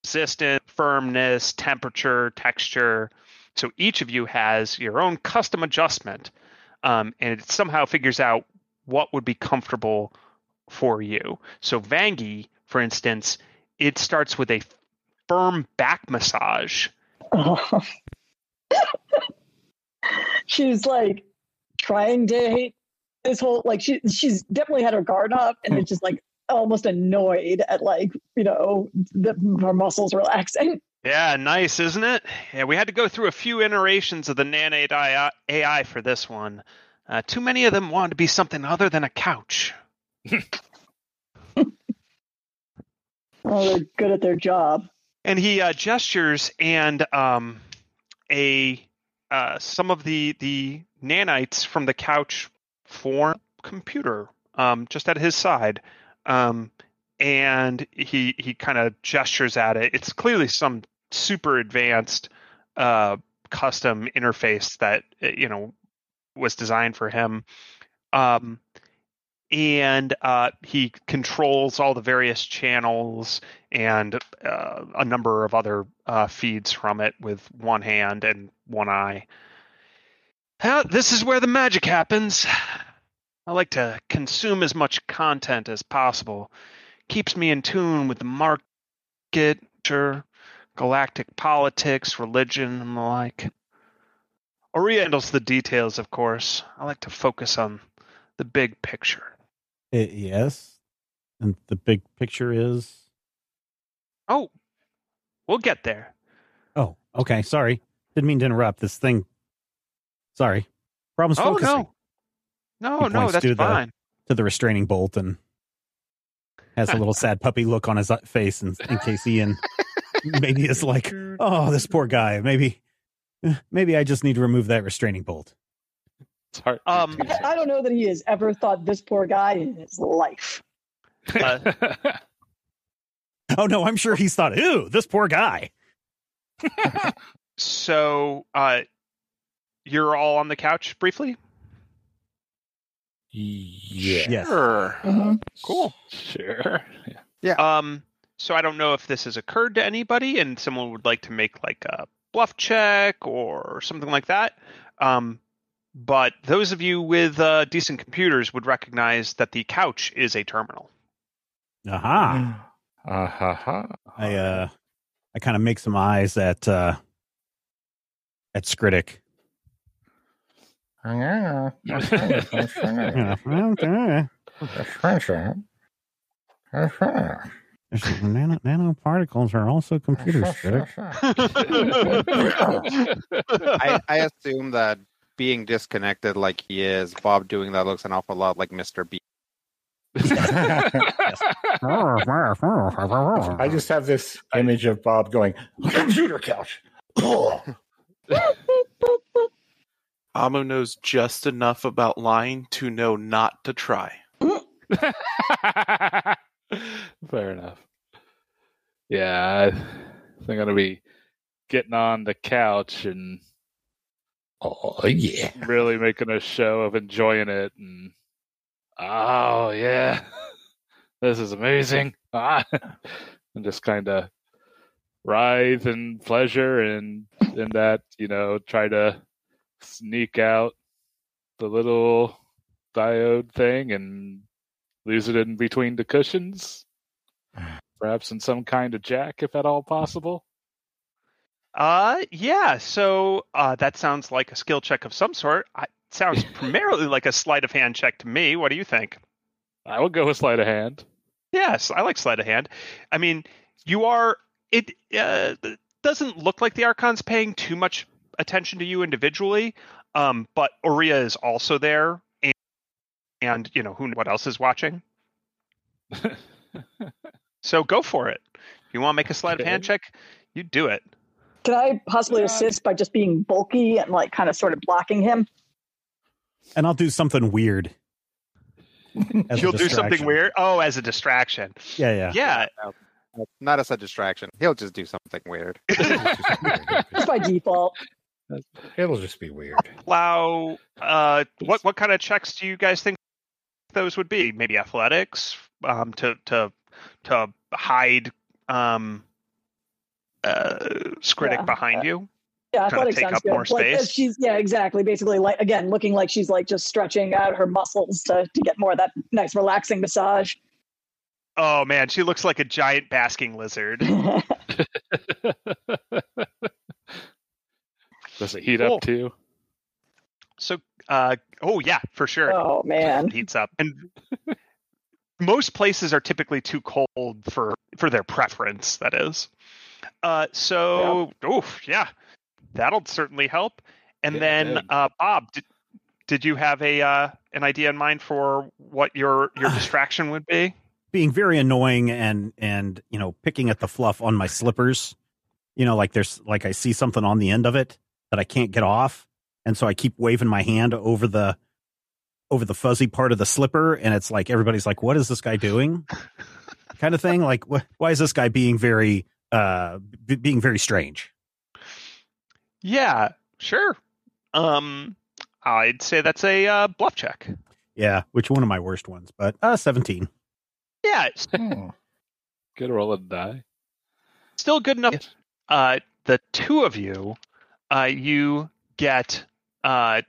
resistance, firmness, temperature, texture. So each of you has your own custom adjustment, um, and it somehow figures out what would be comfortable for you. So Vangi, for instance, it starts with a firm back massage. she's like trying to hate this whole like she she's definitely had her guard up and it's just like almost annoyed at like you know the, her muscles relaxing. Yeah, nice, isn't it? Yeah, we had to go through a few iterations of the nanite AI for this one. Uh, too many of them wanted to be something other than a couch. well, they're good at their job. And he uh, gestures, and um, a uh, some of the the nanites from the couch form computer um, just at his side. Um, and he he kind of gestures at it. It's clearly some super advanced uh, custom interface that you know was designed for him. Um, and uh, he controls all the various channels and uh, a number of other uh, feeds from it with one hand and one eye. this is where the magic happens. I like to consume as much content as possible. Keeps me in tune with the market, galactic politics, religion, and the like. Ori handles the details, of course. I like to focus on the big picture. It, yes. And the big picture is. Oh, we'll get there. Oh, okay. Sorry. Didn't mean to interrupt this thing. Sorry. Problems oh, focusing. No, no, no that's to fine. The, to the restraining bolt and has a little sad puppy look on his uh, face in, in case Ian maybe is like, oh, this poor guy. Maybe, maybe I just need to remove that restraining bolt. It's hard. Um, I, I don't know that he has ever thought this poor guy in his life. Uh, oh no, I'm sure he's thought, ew, this poor guy. so, uh, you're all on the couch briefly. Yeah. Yes. Sure. Mhm. Cool. sure. Yeah. Um, so I don't know if this has occurred to anybody, and someone would like to make like a bluff check or something like that. Um, but those of you with uh, decent computers would recognize that the couch is a terminal. Aha. Uh ha ha. I uh I kind of make some eyes at uh at Skritic. Yeah. Yeah. Okay. Nano, nanoparticles are also computers, Skritic. I, I assume that being disconnected like he is, Bob doing that looks an awful lot like Mr. B. I just have this image of Bob going, computer couch. Amu knows just enough about lying to know not to try. Fair enough. Yeah, I think I'm gonna be getting on the couch and oh, yeah. really making a show of enjoying it. And oh yeah, this is amazing. Ah, and just kind of writhe in pleasure and in that you know try to sneak out the little diode thing and lose it in between the cushions perhaps in some kind of jack if at all possible Uh, yeah. So uh, that sounds like a skill check of some sort. I, sounds primarily like a sleight of hand check to me. What do you think? i will go with sleight of hand Yes, I like sleight of hand. I mean, you are. It uh, doesn't look like the Archon's paying too much attention to you individually, um, but Oria is also there, and, and you know who what else is watching. So go for it. If you want to make a sleight of hand check, you do it. Can I possibly God. assist by just being bulky and like kind of sort of blocking him? And I'll do something weird. as a You'll do something weird. Oh, as a distraction. Yeah, yeah. Yeah. No, Not as a distraction. He'll just do something weird. Just by default. It'll just be weird. Allow. Uh, what what kind of checks do you guys think those would be? Maybe athletics. Um, to to to hide um, uh, Skritic Yeah. behind you. Yeah, Kinda athletic take sounds up good. more Like space? she's yeah, exactly. Basically, like again, looking like she's like just stretching out her muscles to to get more of that nice relaxing massage. Oh man, she looks like a giant basking lizard. does it heat Cool. up too So, uh, oh yeah, for sure. oh man. heats up and most places are typically too cold for for their preference that is uh so oof yeah that'll certainly help and Yeah, then uh bob did, did you have a uh an idea in mind for what your your distraction would be Being very annoying and and you know picking at the fluff on my slippers. You know, like there's like I see something on the end of it that I can't get off, and so I keep waving my hand over the over the fuzzy part of the slipper, and it's like everybody's like, "What is this guy doing?" kind of thing. Like, wh- why is this guy being very uh b- being very strange? yeah sure um i'd say that's a uh, bluff check Yeah, which one of my worst ones, but uh, seventeen. yeah Hmm. good roll of the die still good enough. Uh, the two of you, uh, you get uh,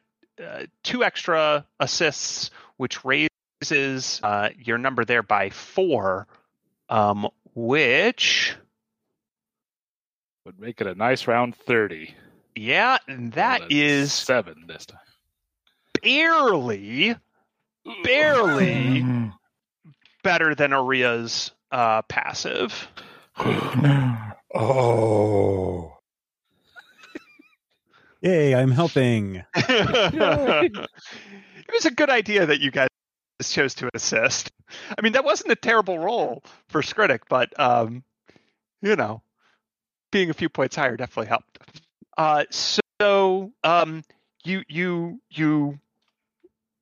uh, two extra assists, which raises uh, your number there by four, um, which, would make it a nice round 30 yeah, and that Well, that's is seven this time barely, barely better than Aria's uh, passive. oh. Yay, I'm helping. it was a good idea that you guys chose to assist. I mean, that wasn't a terrible role for Skritic, but um, you know, being a few points higher definitely helped. Uh, so um, you you you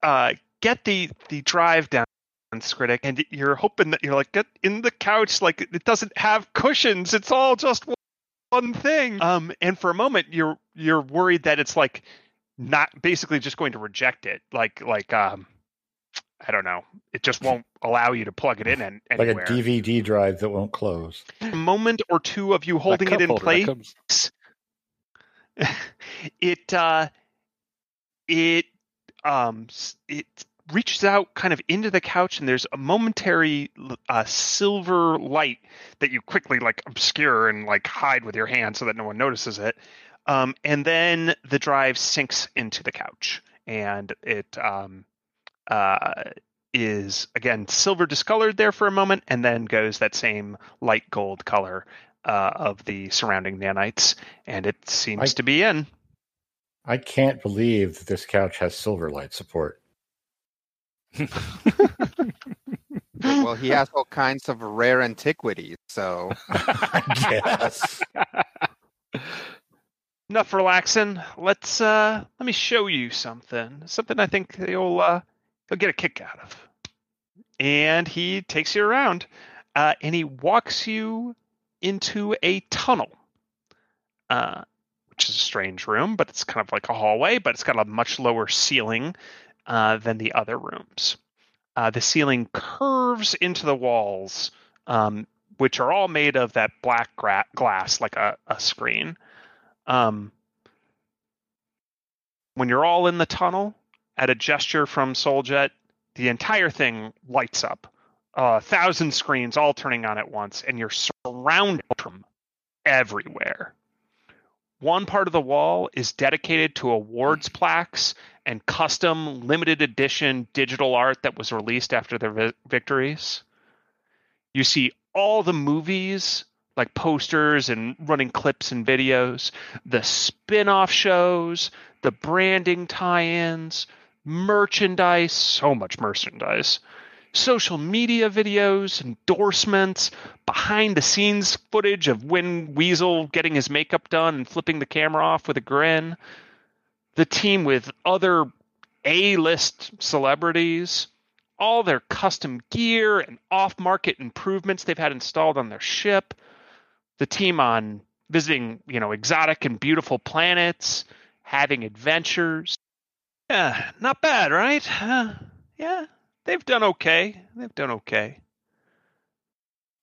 uh, get the the drive down. Skritic, and you're hoping that you're like get in the couch like it doesn't have cushions it's all just one thing um and for a moment you're you're worried that it's like not basically just going to reject it like like um i don't know. It just won't allow you to plug it in an, Like a DVD drive that won't close. a moment or two of you holding it in holder place comes- it uh it um it reaches out kind of into the couch and there's a momentary uh, silver light that you quickly like obscure and like hide with your hand so that no one notices it. Um and then the drive sinks into the couch and it um uh is again silver discolored there for a moment and then goes that same light gold color uh, of the surrounding nanites and it seems I- to be in I can't believe that this couch has Silverlight support. well, he has all kinds of rare antiquities, so I guess. enough relaxing. Let's uh let me show you something. Something I think you'll uh you'll get a kick out of. And he takes you around. Uh and he walks you into a tunnel. Uh which is a strange room, but it's kind of like a hallway, but it's got a much lower ceiling uh than the other rooms. Uh the ceiling curves into the walls um which are all made of that black gra- glass, like a, a screen. Um, when you're all in the tunnel, at a gesture from Souljet, the entire thing lights up. A thousand screens all turning on at once, and you're surrounded from everywhere. One part of the wall is dedicated to awards plaques and custom limited edition digital art that was released after their vi- victories. You see all the movies, like posters and running clips and videos, the spin off shows, the branding tie ins, merchandise, so much merchandise, social media videos, endorsements, behind the scenes footage of Win Weasel getting his makeup done and flipping the camera off with a grin, the team with other A list celebrities, all their custom gear and off market improvements they've had installed on their ship, the team on visiting, you know, exotic and beautiful planets, having adventures. Yeah, not bad, right? Uh, yeah, they've done okay. They've done okay.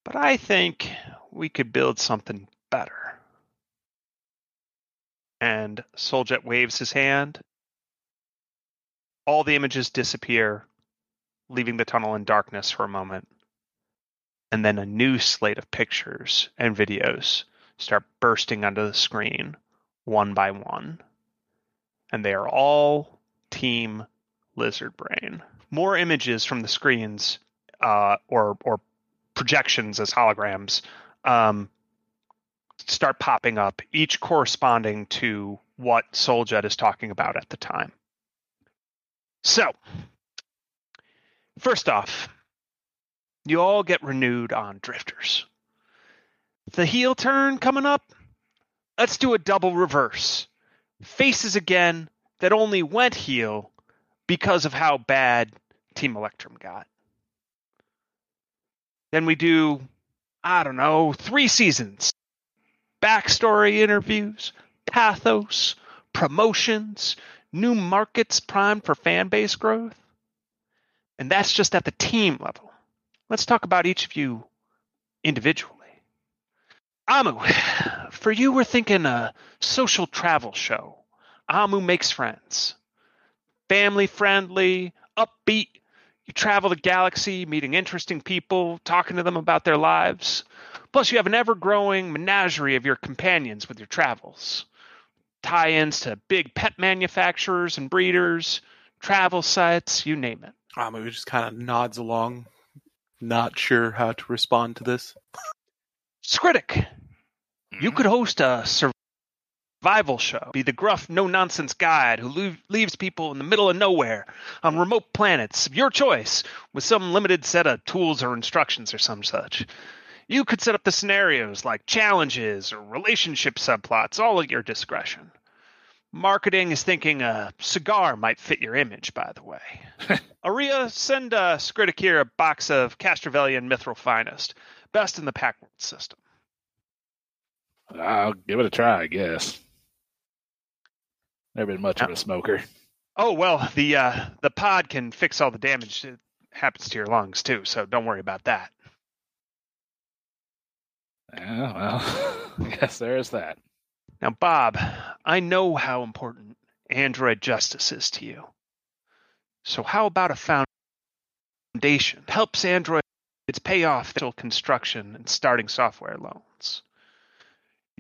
But I think we could build something better. And Souljet waves his hand. All the images disappear, leaving the tunnel in darkness for a moment. And then a new slate of pictures and videos start bursting onto the screen one by one. And they are all Team Lizard Brain. More images from the screens uh, or or projections as holograms um, start popping up, each corresponding to what Souljet is talking about at the time. So, first off, you all get renewed on Drifters. The heel turn coming up. Let's do a double reverse. Faces again that only went heel because of how bad Team Electrum got. Then we do, I don't know, three seasons. Backstory interviews, pathos, promotions, new markets primed for fan base growth. And that's just at the team level. Let's talk about each of you individually. Amu, for you, we're thinking a social travel show. Amu makes friends. Family friendly, upbeat. You travel the galaxy, meeting interesting people, talking to them about their lives. Plus, you have an ever growing menagerie of your companions with your travels. Tie ins to big pet manufacturers and breeders, travel sites, you name it. Amu just kind of nods along, not sure how to respond to this. Skritic, you mm-hmm. could host a survival show. Be the gruff, no nonsense guide who leave, leaves people in the middle of nowhere on remote planets of your choice with some limited set of tools or instructions or some such. You could set up the scenarios like challenges or relationship subplots, all at your discretion. Marketing is thinking a cigar might fit your image, by the way. Aria, send uh, here a box of Castrovellian Mithril Finest, best in the Pact World system. I'll give it a try, I guess. Never been much of a smoker. Oh well, the uh, the pod can fix all the damage that happens to your lungs too, so don't worry about that. Yeah, well, I guess there's that. Now, Bob, I know how important Android justice is to you. So how about a foundation helps Androids pay off their construction and starting software loans?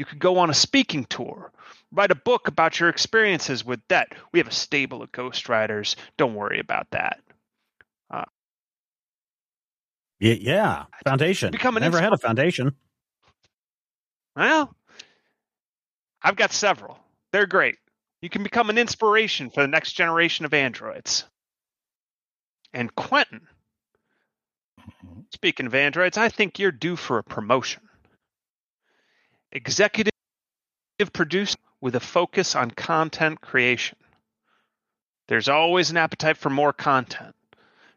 You could go on a speaking tour, write a book about your experiences with debt. We have a stable of ghostwriters. Don't worry about that. Uh, yeah, yeah. Foundation. Become an Never had a foundation. Well, I've got several. They're great. You can become an inspiration for the next generation of androids. And Quentin, mm-hmm. speaking of androids, I think you're due for a promotion. Executive producer with a focus on content creation. There's always an appetite for more content.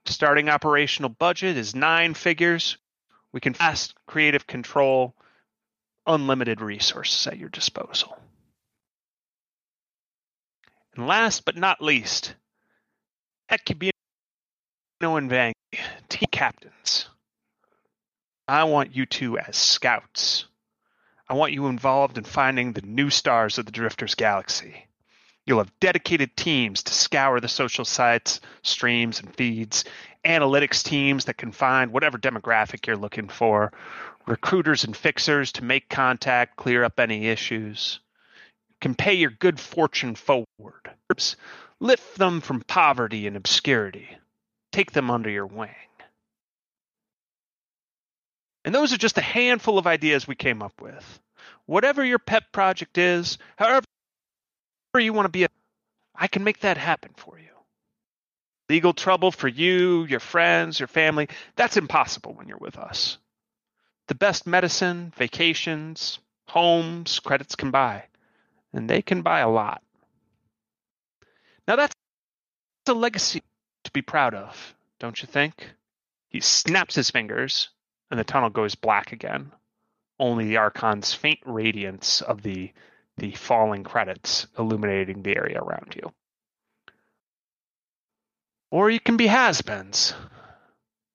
Starting operational budget is nine figures. We can fast creative control, unlimited resources at your disposal. And last but not least, Hecubino and Vang, team captains. I want you two as scouts. I want you involved in finding the new stars of the Drifters galaxy. You'll have dedicated teams to scour the social sites, streams, and feeds, analytics teams that can find whatever demographic you're looking for, recruiters and fixers to make contact, clear up any issues. You can pay your good fortune forward, lift them from poverty and obscurity, take them under your wing. And those are just a handful of ideas we came up with. Whatever your pet project is, however you want to be, I can make that happen for you. Legal trouble for you, your friends, your family, that's impossible when you're with us. The best medicine, vacations, homes, credits can buy. And they can buy a lot. Now that's a legacy to be proud of, don't you think? He snaps his fingers, and the tunnel goes black again. Only the Archon's faint radiance of the the falling credits illuminating the area around you. Or you can be has-beens.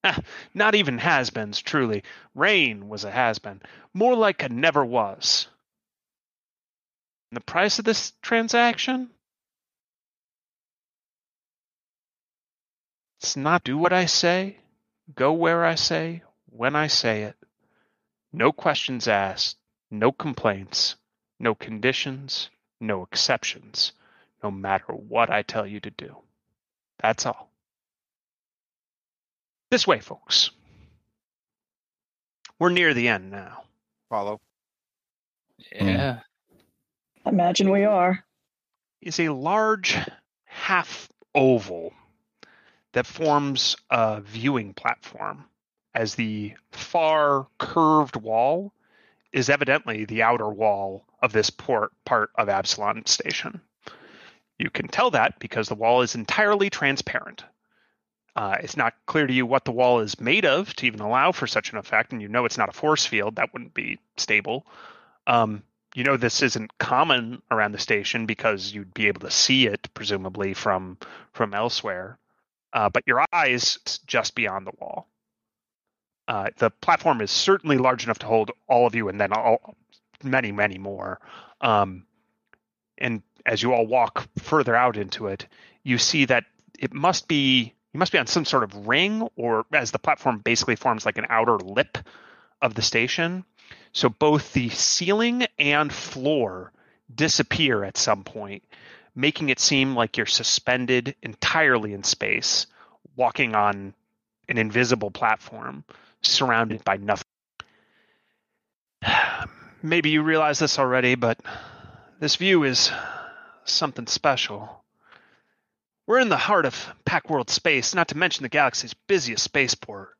Ah, not even has-beens, truly. Rain was a has-been. More like a never was. And the price of this transaction? It's not do what I say, go where I say, when I say it. No questions asked, no complaints, no conditions, no exceptions, no matter what I tell you to do. That's all. This way, folks. We're near the end now. Follow. Hmm. Yeah. Imagine we are. Is a large half oval that forms a viewing platform as the far curved wall is evidently the outer wall of this port part of Absalom Station. You can tell that because the wall is entirely transparent. Uh, it's not clear to you what the wall is made of to even allow for such an effect, and you know it's not a force field. That wouldn't be stable. Um, you know this isn't common around the station because you'd be able to see it presumably from from elsewhere. Uh, but your eyes just beyond the wall. Uh, the platform is certainly large enough to hold all of you, and then all many, many more. Um, and as you all walk further out into it, you see that it must be you must be on some sort of ring, or as the platform basically forms like an outer lip of the station. So both the ceiling and floor disappear at some point, making it seem like you're suspended entirely in space, walking on an invisible platform surrounded by nothing. Maybe you realize this already, but this view is something special. We're in the heart of Pact World space, not to mention the galaxy's busiest spaceport.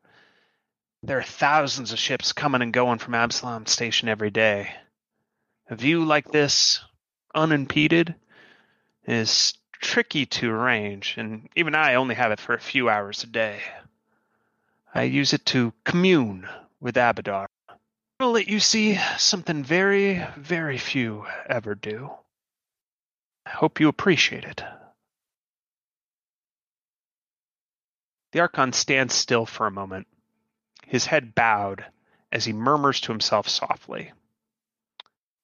There are thousands of ships coming and going from Absalom Station every day. A view like this, unimpeded, is tricky to arrange, and even I only have it for a few hours a day. I um, use it to commune with Abadar. I'll let you see something very, very few ever do. I hope you appreciate it. The Archon stands still for a moment, his head bowed as he murmurs to himself softly.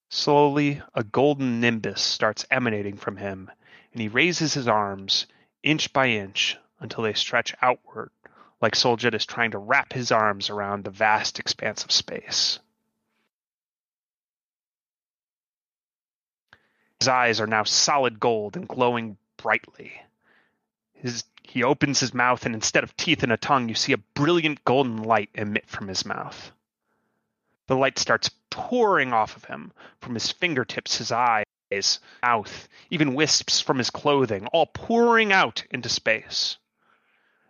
Slowly, a golden nimbus starts emanating from him, and he raises his arms, inch by inch, until they stretch outward like Soljet is trying to wrap his arms around the vast expanse of space. His eyes are now solid gold and glowing brightly. His, he opens his mouth, and instead of teeth and a tongue, you see a brilliant golden light emit from his mouth. The light starts pouring off of him from his fingertips, his eyes, mouth, even wisps from his clothing, all pouring out into space.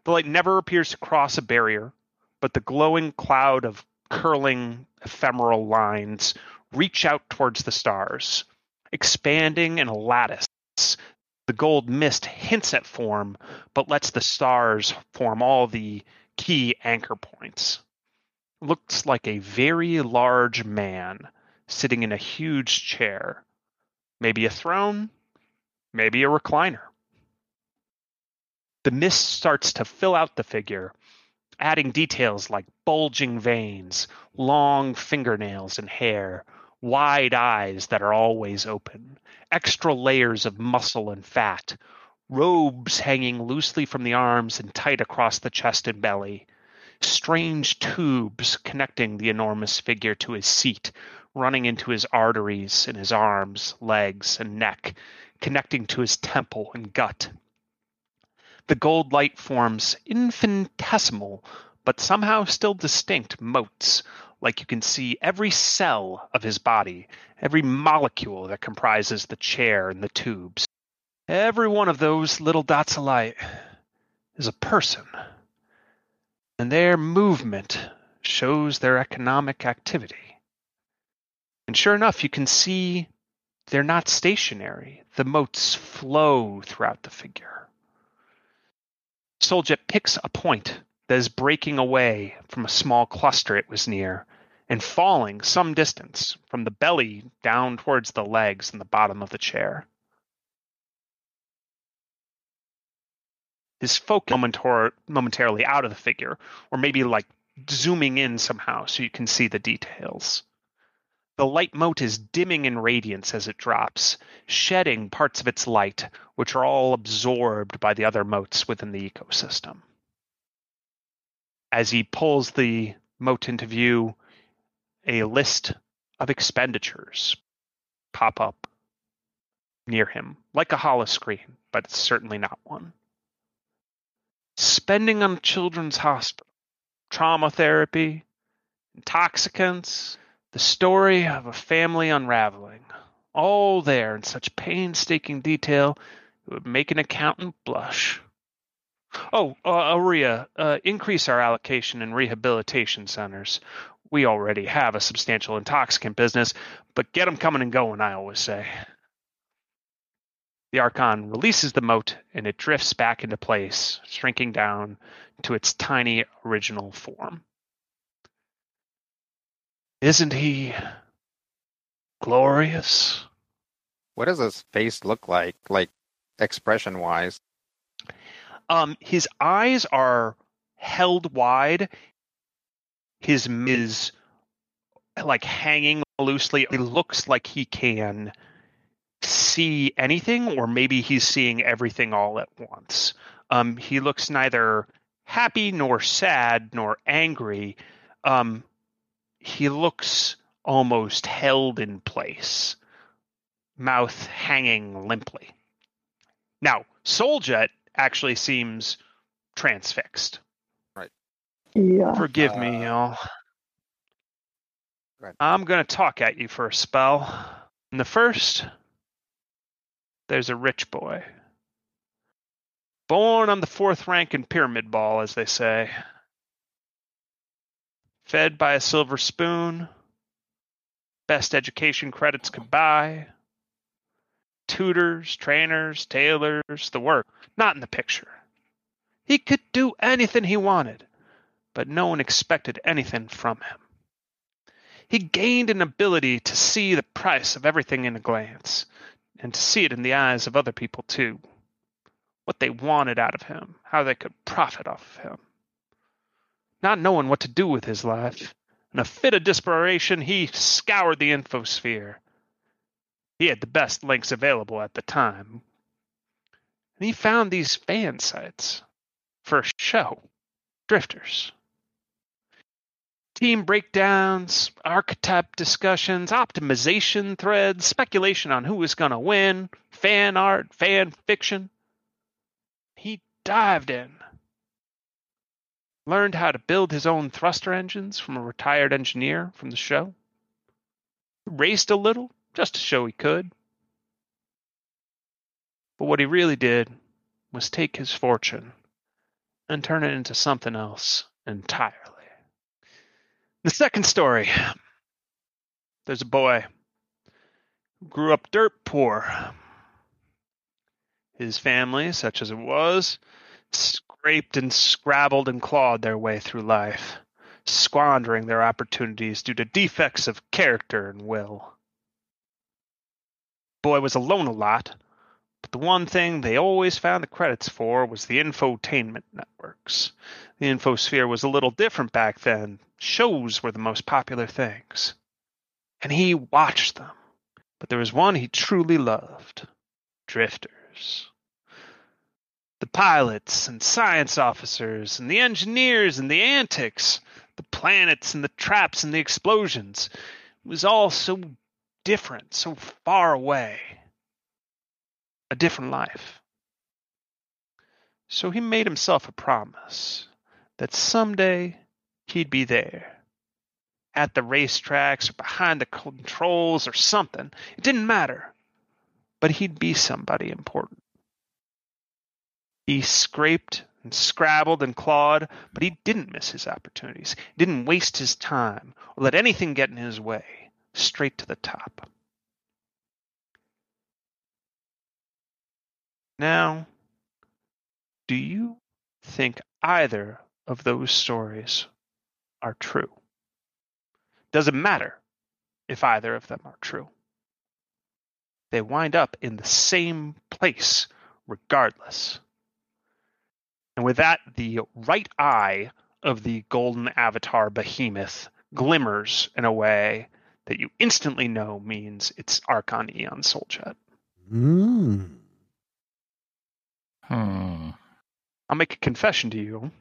The light never appears to cross a barrier, but the glowing cloud of curling ephemeral lines reach out towards the stars, expanding in a lattice. The gold mist hints at form, but lets the stars form all the key anchor points. Looks like a very large man sitting in a huge chair. Maybe a throne, maybe a recliner the mist starts to fill out the figure adding details like bulging veins, long fingernails and hair, wide eyes that are always open, extra layers of muscle and fat, robes hanging loosely from the arms and tight across the chest and belly, strange tubes connecting the enormous figure to his seat, running into his arteries in his arms, legs, and neck, connecting to his temple and gut. The gold light forms infinitesimal, but somehow still distinct motes, like you can see every cell of his body, every molecule that comprises the chair and the tubes. Every one of those little dots of light is a person, and their movement shows their economic activity. And sure enough, you can see they're not stationary. The motes flow throughout the figure. Soljet picks a point that is breaking away from a small cluster it was near and falling some distance from the belly down towards the legs and the bottom of the chair. His focus momentar- momentarily out of the figure, or maybe like zooming in somehow so you can see the details. The light mote is dimming in radiance as it drops, shedding parts of its light, which are all absorbed by the other motes within the ecosystem. As he pulls the mote into view, a list of expenditures pop up near him, like a holoscreen, but it's certainly not one. Spending on children's hospital, trauma therapy, intoxicants, the story of a family unraveling. All there in such painstaking detail it would make an accountant blush. Oh, uh, Aria, uh, increase our allocation in rehabilitation centers. We already have a substantial intoxicant business, but get 'em coming and going, I always say. The Archon releases the mote and it drifts back into place, shrinking down to its tiny original form. Isn't he glorious? What does his face look like, like expression wise? Um, his eyes are held wide. His is like hanging loosely. It looks like he can see anything, or maybe he's seeing everything all at once. Um, he looks neither happy nor sad nor angry. Um, he looks almost held in place, mouth hanging limply. Now, Souljet actually seems transfixed. Right. Yeah. Forgive me, Uh, y'all. I'm going to talk at you for a spell. In the first, there's a rich boy. Born on the fourth rank in pyramid ball, as they say. Fed by a silver spoon. Best education credits could buy. Tutors, trainers, tailors, the work. Not in the picture. He could do anything he wanted, but no one expected anything from him. He gained an ability to see the price of everything in a glance, and to see it in the eyes of other people too. What they wanted out of him, how they could profit off of him. Not knowing what to do with his life, in a fit of desperation, he scoured the infosphere. He had the best links available at the time. And he found these fan sites for a show Drifters. Team breakdowns, archetype discussions, optimization threads, speculation on who was going to win, fan art, fan fiction. He dived in. Learned how to build his own thruster engines from a retired engineer from the show. Raced a little just to show he could. But what he really did was take his fortune and turn it into something else entirely. The second story there's a boy who grew up dirt poor. His family, such as it was, scraped and scrabbled and clawed their way through life, squandering their opportunities due to defects of character and will. Boy was alone a lot, But the one thing they always found the credits for was the infotainment networks. The infosphere was a little different back then. Shows were the most popular things. And he watched them. But there was one he truly loved drifters. The pilots and science officers and the engineers and the antics, the planets and the traps and the explosions. It was all so different, so far away. A different life. So he made himself a promise that someday he'd be there. At the racetracks or behind the controls or something. It didn't matter. But he'd be somebody important. He scraped and scrabbled and clawed, but he didn't miss his opportunities. He didn't waste his time or let anything get in his way. Straight to the top. Now, do you think either of those stories are true? Does it matter if either of them are true? They wind up in the same place regardless. And with that, the right eye of the golden avatar behemoth glimmers in a way that you instantly know means it's Archon Eon Souljet. Mm. Hmm. I'll make a confession to you.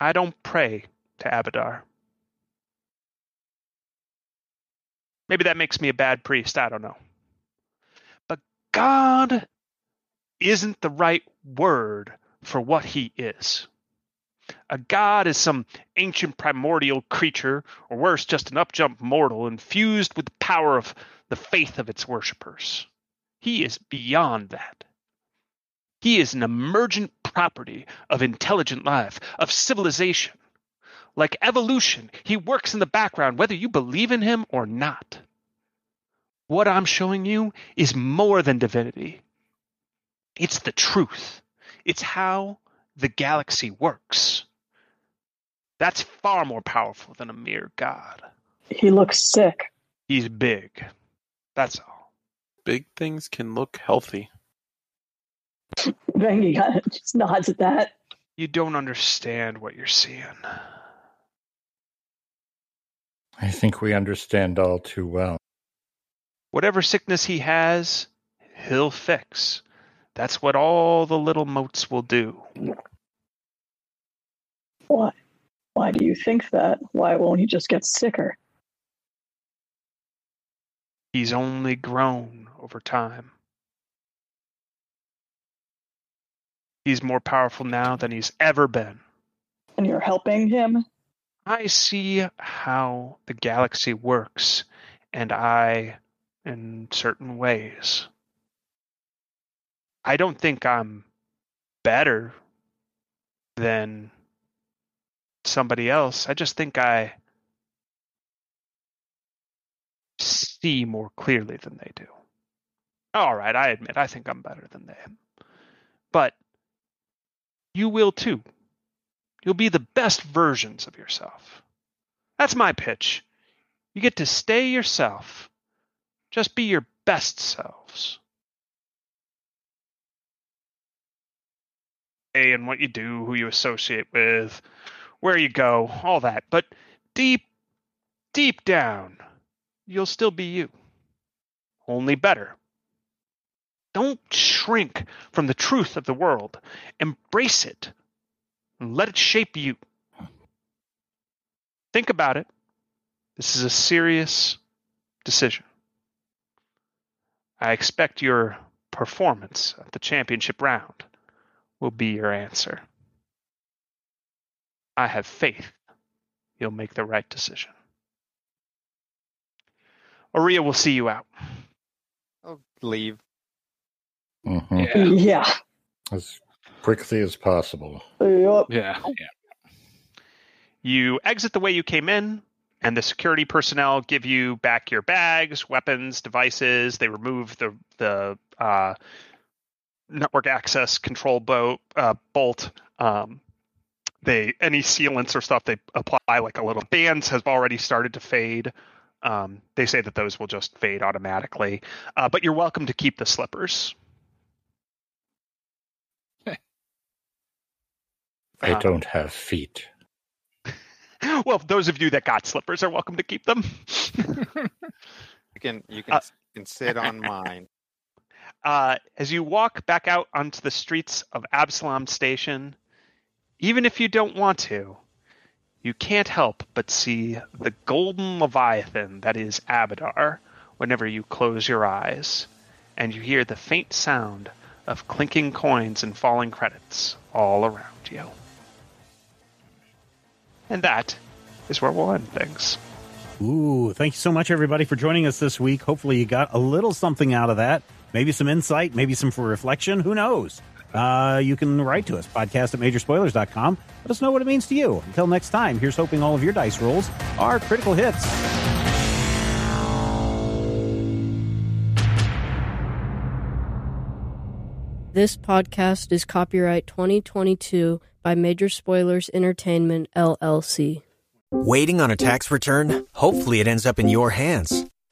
I don't pray to Abadar. Maybe that makes me a bad priest, I don't know. But God isn't the right word for what he is. A god is some ancient primordial creature, or worse, just an upjump mortal infused with the power of the faith of its worshippers. He is beyond that. He is an emergent property of intelligent life, of civilization. Like evolution, he works in the background whether you believe in him or not. What I'm showing you is more than divinity. It's the truth. It's how the galaxy works. That's far more powerful than a mere god. He looks sick. He's big. That's all. Big things can look healthy. Vangi just nods at that. You don't understand what you're seeing. I think we understand all too well. Whatever sickness he has, he'll fix. That's what all the little motes will do. Why? Why do you think that? Why won't he just get sicker? He's only grown over time. He's more powerful now than he's ever been. And you're helping him? I see how the galaxy works, and I, in certain ways, I don't think I'm better than somebody else. I just think I see more clearly than they do. All right, I admit I think I'm better than them. But you will too. You'll be the best versions of yourself. That's my pitch. You get to stay yourself. Just be your best selves. And what you do, who you associate with, where you go, all that. But deep, deep down, you'll still be you. Only better. Don't shrink from the truth of the world. Embrace it and let it shape you. Think about it. This is a serious decision. I expect your performance at the championship round will be your answer. I have faith you'll make the right decision. Aria will see you out. I'll leave. Mhm. Yeah. Yeah. As quickly as possible. Yup. Yeah. yeah. You exit the way you came in, and the security personnel give you back your bags, weapons, devices. They remove the the uh, network access control uh, bolt. Um, they any sealants or stuff they apply like a little bands has already started to fade. Um, they say that those will just fade automatically, uh, but you're welcome to keep the slippers. I um, don't have feet. well, those of you that got slippers are welcome to keep them. you can you can, uh, can sit on mine uh, as you walk back out onto the streets of Absalom Station, even if you don't want to, you can't help but see the golden leviathan that is Abadar whenever you close your eyes, and you hear the faint sound of clinking coins and falling credits all around you. And that is where we'll end things. Ooh, thank you so much, everybody, for joining us this week. Hopefully, you got a little something out of that. Maybe some insight, maybe some for reflection. Who knows? Uh, you can write to us, podcast at majorspoilers.com. Let us know what it means to you. Until next time, here's hoping all of your dice rolls are critical hits. This podcast is copyright 2022 by Major Spoilers Entertainment, LLC. Waiting on a tax return? Hopefully, it ends up in your hands.